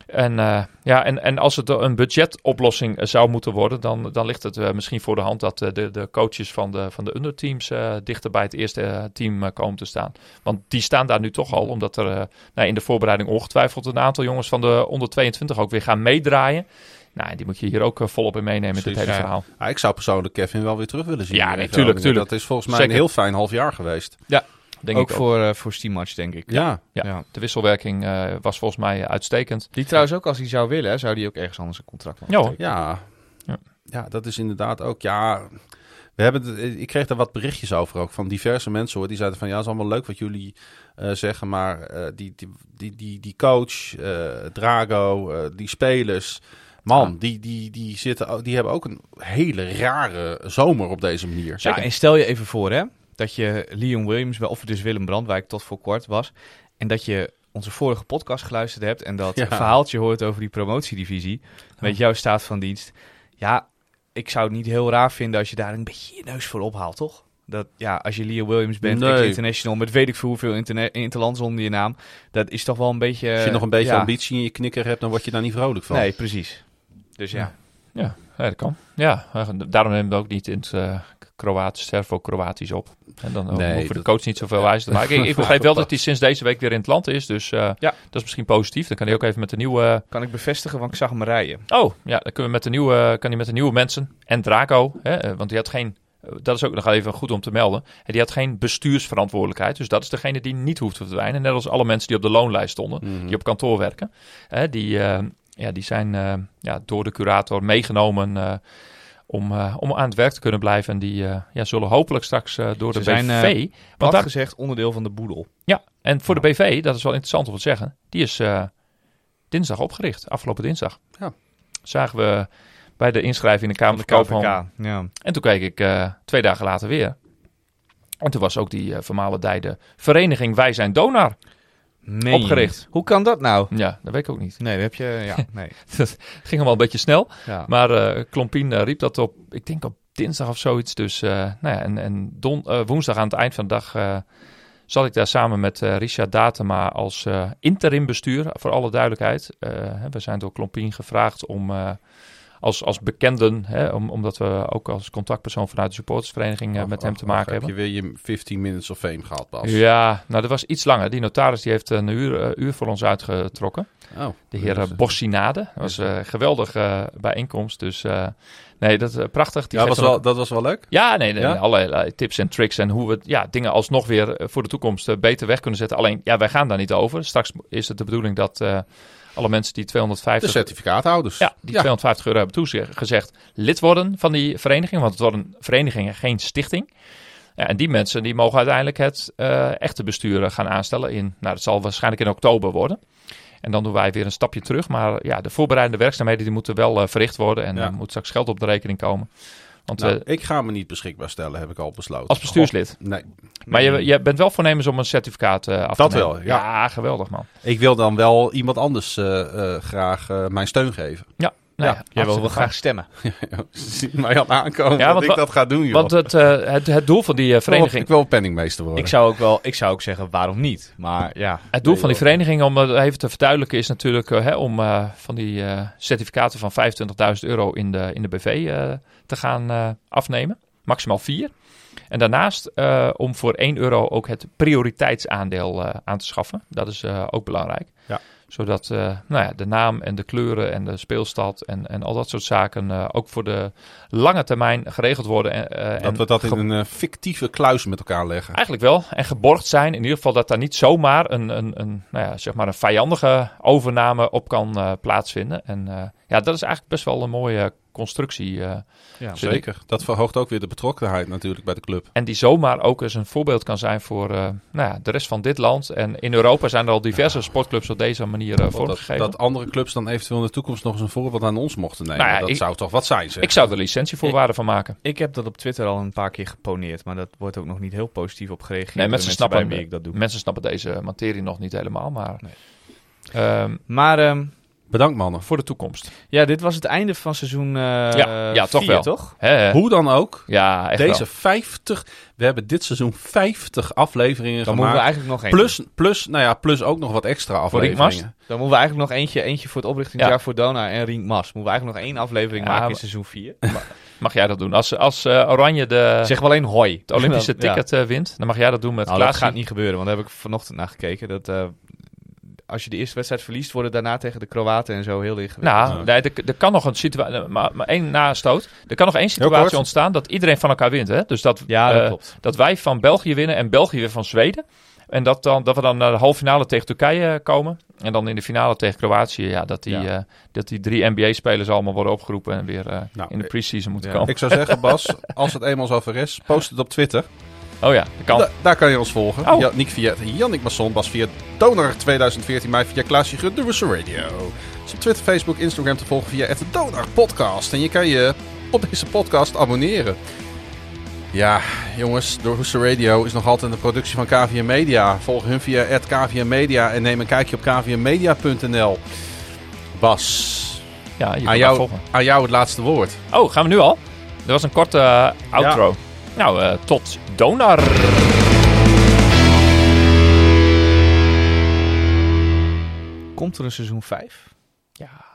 En, ja, en, en als het een budgetoplossing zou moeten worden, dan, dan ligt het misschien voor de hand dat de, de coaches van de, van de underteams dichter bij het eerste team komen te staan. Want die staan daar nu toch al, omdat er nou, in de voorbereiding ongetwijfeld een aantal jongens van de onder 22 ook weer gaan meedraaien. Nou, die moet je hier ook volop in meenemen, Precies, dit hele verhaal. Ja, ik zou persoonlijk Kevin wel weer terug willen zien. Ja, natuurlijk. Nee, dat is volgens mij Zeker. een heel fijn half jaar geweest. Ja, Denk ook, voor, uh, voor Steam Match, denk ik. Ja, ja. de wisselwerking uh, was volgens mij uitstekend. Die trouwens ook, als hij zou willen, zou die ook ergens anders een contract maken. Ja, ja. ja, dat is inderdaad ook, ja... We hebben ik kreeg daar wat berichtjes over ook van diverse mensen hoor. Die zeiden van ja, het is allemaal leuk wat jullie uh, zeggen, maar die, die, die, die, die coach, Drago, die spelers, Man, die, die, die, zitten, die hebben ook een hele rare zomer op deze manier. Ja, en stel je even voor, hè, dat je Leon Williams, of dus Willem Brandwijk tot voor kort was, en dat je onze vorige podcast geluisterd hebt en dat verhaaltje hoort over die promotiedivisie met jouw staat van dienst. Ja, ik zou het niet heel raar vinden als je daar een beetje je neus voor ophaalt, toch? Dat ja, als je Leo Williams bent, nee. international, met weet ik veel hoeveel interlands onder je naam, dat is toch wel een beetje. Als je nog een beetje ambitie in je knikker hebt, dan word je daar niet vrolijk van. Nee, precies. Dus ja. Ja, ja dat kan. Ja, daarom nemen we ook niet in het uh, Kroatisch, Servo-Kroatisch op. En dan eh, nee, hoeven de coach niet zoveel wijs te maken. ik, ik begrijp wel dat hij sinds deze week weer in het land is. Dus uh, ja. dat is misschien positief. Dan kan hij ook even met de nieuwe... Kan ik bevestigen, want ik zag hem rijden. Oh, ja. Dan kunnen we met de nieuwe, kan hij met de nieuwe mensen. En Draco, hè, want die had geen... Dat is ook nog even goed om te melden. Die had geen bestuursverantwoordelijkheid. Dus dat is degene die niet hoeft te verdwijnen. Net als alle mensen die op de loonlijst stonden. Mhm. Die op kantoor werken. Die, ja, die zijn ja, door de curator meegenomen om, uh, om aan het werk te kunnen blijven. En die uh, ja, zullen hopelijk straks uh, door Ze de zijn, BV... want daar gezegd onderdeel van de boedel. Ja, en voor de BV, dat is wel interessant om te zeggen, die is dinsdag opgericht, afgelopen dinsdag. Ja. Zagen we bij de inschrijving in de Kamer van Koophandel. Ja. En toen keek ik twee dagen later weer. En toen was ook die vermalendijde vereniging Wij Zijn Donar Opgericht. Hoe kan dat nou? Ja, dat weet ik ook niet. Nee, dat heb je, ja, [laughs] nee. dat ging allemaal een beetje snel. Ja. Maar uh, Klompien uh, riep dat op, ik denk op dinsdag of zoiets. Dus, uh, nou ja, en, en don, woensdag aan het eind van de dag zat ik daar samen met Richard Datema als interim bestuur, voor alle duidelijkheid. we zijn door Klompien gevraagd om als, als bekenden, hè, om, omdat we ook als contactpersoon vanuit de supportersvereniging uh, met hem te maken hebben. Heb je weer je 15 minutes of fame gehad, Bas? Ja, nou dat was iets langer. Die notaris die heeft een uur, uh, uur voor ons uitgetrokken. Oh, de heer dus, Bossinade. Dat was een geweldige bijeenkomst. Dus nee, dat is prachtig. Die ja, was wel, dat was wel leuk? Ja, nee, nee ja? allerlei tips en tricks en hoe we ja, dingen alsnog weer voor de toekomst beter weg kunnen zetten. Alleen, ja, wij gaan daar niet over. Straks is het de bedoeling dat alle mensen die 250... De certificaathouders. Ja, die 250 euro hebben toegezegd lid worden van die vereniging. Want het worden verenigingen, geen stichting. Ja, en die mensen die mogen uiteindelijk het uh, echte bestuur gaan aanstellen in... Nou, dat zal waarschijnlijk in oktober worden. En dan doen wij weer een stapje terug. Maar ja, de voorbereidende werkzaamheden die moeten wel uh, verricht worden. En ja. er moet straks geld op de rekening komen. Want, nou, ik ga me niet beschikbaar stellen, heb ik al besloten. Als bestuurslid? nee. Maar je, je bent wel voornemens om een certificaat uh, af dat te nemen? Dat wel, ja. ja. geweldig man. Ik wil dan wel iemand anders uh, uh, graag mijn steun geven. Ja, nou ja, jij wil wel graag stemmen. Ziet mij al aankomen ja, dat ik dat ga doen, joh. Want het, uh, het, het doel van die uh, vereniging... ik wil penningmeester worden. Ik zou ook wel, ik zou ook zeggen, waarom niet? Maar ja... [laughs] Het doel van die vereniging, om het even te verduidelijken, is natuurlijk uh, hè, om van die certificaten van 25.000 euro in de, in de BV te gaan afnemen. Maximaal vier. En daarnaast om voor 1 euro ook het prioriteitsaandeel aan te schaffen. Dat is ook belangrijk. Ja. Zodat nou ja, de naam en de kleuren en de speelstad en, en al dat soort zaken ook voor de lange termijn geregeld worden. dat en we dat in een fictieve kluis met elkaar leggen. Eigenlijk wel. En geborgd zijn. In ieder geval dat daar niet zomaar een, een, een, nou ja, zeg maar een vijandige overname op kan plaatsvinden. En ja, dat is eigenlijk best wel een mooie constructie. Uh, ja, zeker. Dat verhoogt ook weer de betrokkenheid natuurlijk bij de club. En die zomaar ook eens een voorbeeld kan zijn voor uh, nou ja, de rest van dit land. En in Europa zijn er al diverse sportclubs op deze manier uh, vormgegeven. Dat, dat, andere clubs dan eventueel in de toekomst nog eens een voorbeeld aan ons mochten nemen. Nou ja, dat zou toch wat zijn, zeg. Ik zou er licentievoorwaarden van maken. Ik heb dat op Twitter al een paar keer geponeerd, maar dat wordt ook nog niet heel positief op gereageerd. Nee, mensen, mensen snappen, ik dat doe. mensen snappen deze materie nog niet helemaal, maar... Nee. Um, maar... Um, Bedankt mannen. voor de toekomst. Ja, dit was het einde van seizoen eh Ja, ja, toch vier, wel. toch? Hoe dan ook, Ja, echt deze wel. 50, we hebben dit seizoen 50 afleveringen Dan moeten we gemaakt. eigenlijk nog één. Plus, plus, nou ja, plus ook nog wat extra afleveringen. Dan moeten we eigenlijk nog eentje, eentje voor het oprichtingsjaar Ja. voor Dona en Rink Mas. Moeten we eigenlijk nog één aflevering Ja, maken in seizoen 4. [laughs] Mag jij dat doen? Als, als eh, Oranje de, zeg wel één hoi. het Olympische [laughs] Ja. ticket eh, wint, dan mag jij dat doen met Nou, dat gaat niet gebeuren, want daar heb ik vanochtend naar gekeken. Dat, eh, als je de eerste wedstrijd verliest, worden daarna tegen de Kroaten en zo heel ingewikkeld. Nou, Ja. nee, er, er kan nog een situatie, maar, maar één nastoot. Er kan nog één situatie ontstaan dat iedereen van elkaar wint. Hè? Dus dat, ja, dat eh, klopt. dat wij van België winnen en België weer van Zweden. En dat, dan, dat we dan naar de halve finale tegen Turkije komen. En dan in de finale tegen Kroatië. Ja, dat die, Ja. eh, dat die drie NBA-spelers allemaal worden opgeroepen en weer eh, Nou, in de pre-season moeten ja. komen. Ik zou zeggen, Bas, als het eenmaal zover is, post het op Twitter. Oh ja, dat kan. Da- daar kan je ons volgen. Oh. Ja, Nick via Jannik Masson, Bas via Donar 2014, mij via Klaasje de Russen Radio. Dus op Twitter, Facebook, Instagram te volgen via het Donar Podcast. En je kan je op deze podcast abonneren. Ja, jongens, Russen Radio is nog altijd een productie van KVM Media. Volg hun via het KVM Media en neem een kijkje op kvmmedia.nl. Bas, ja, je aan jou, volgen. aan jou het laatste woord. Oh, gaan we nu al? Dat was een korte eh, outro. Nou, eh, tot Donar. Komt er een seizoen 5? Ja.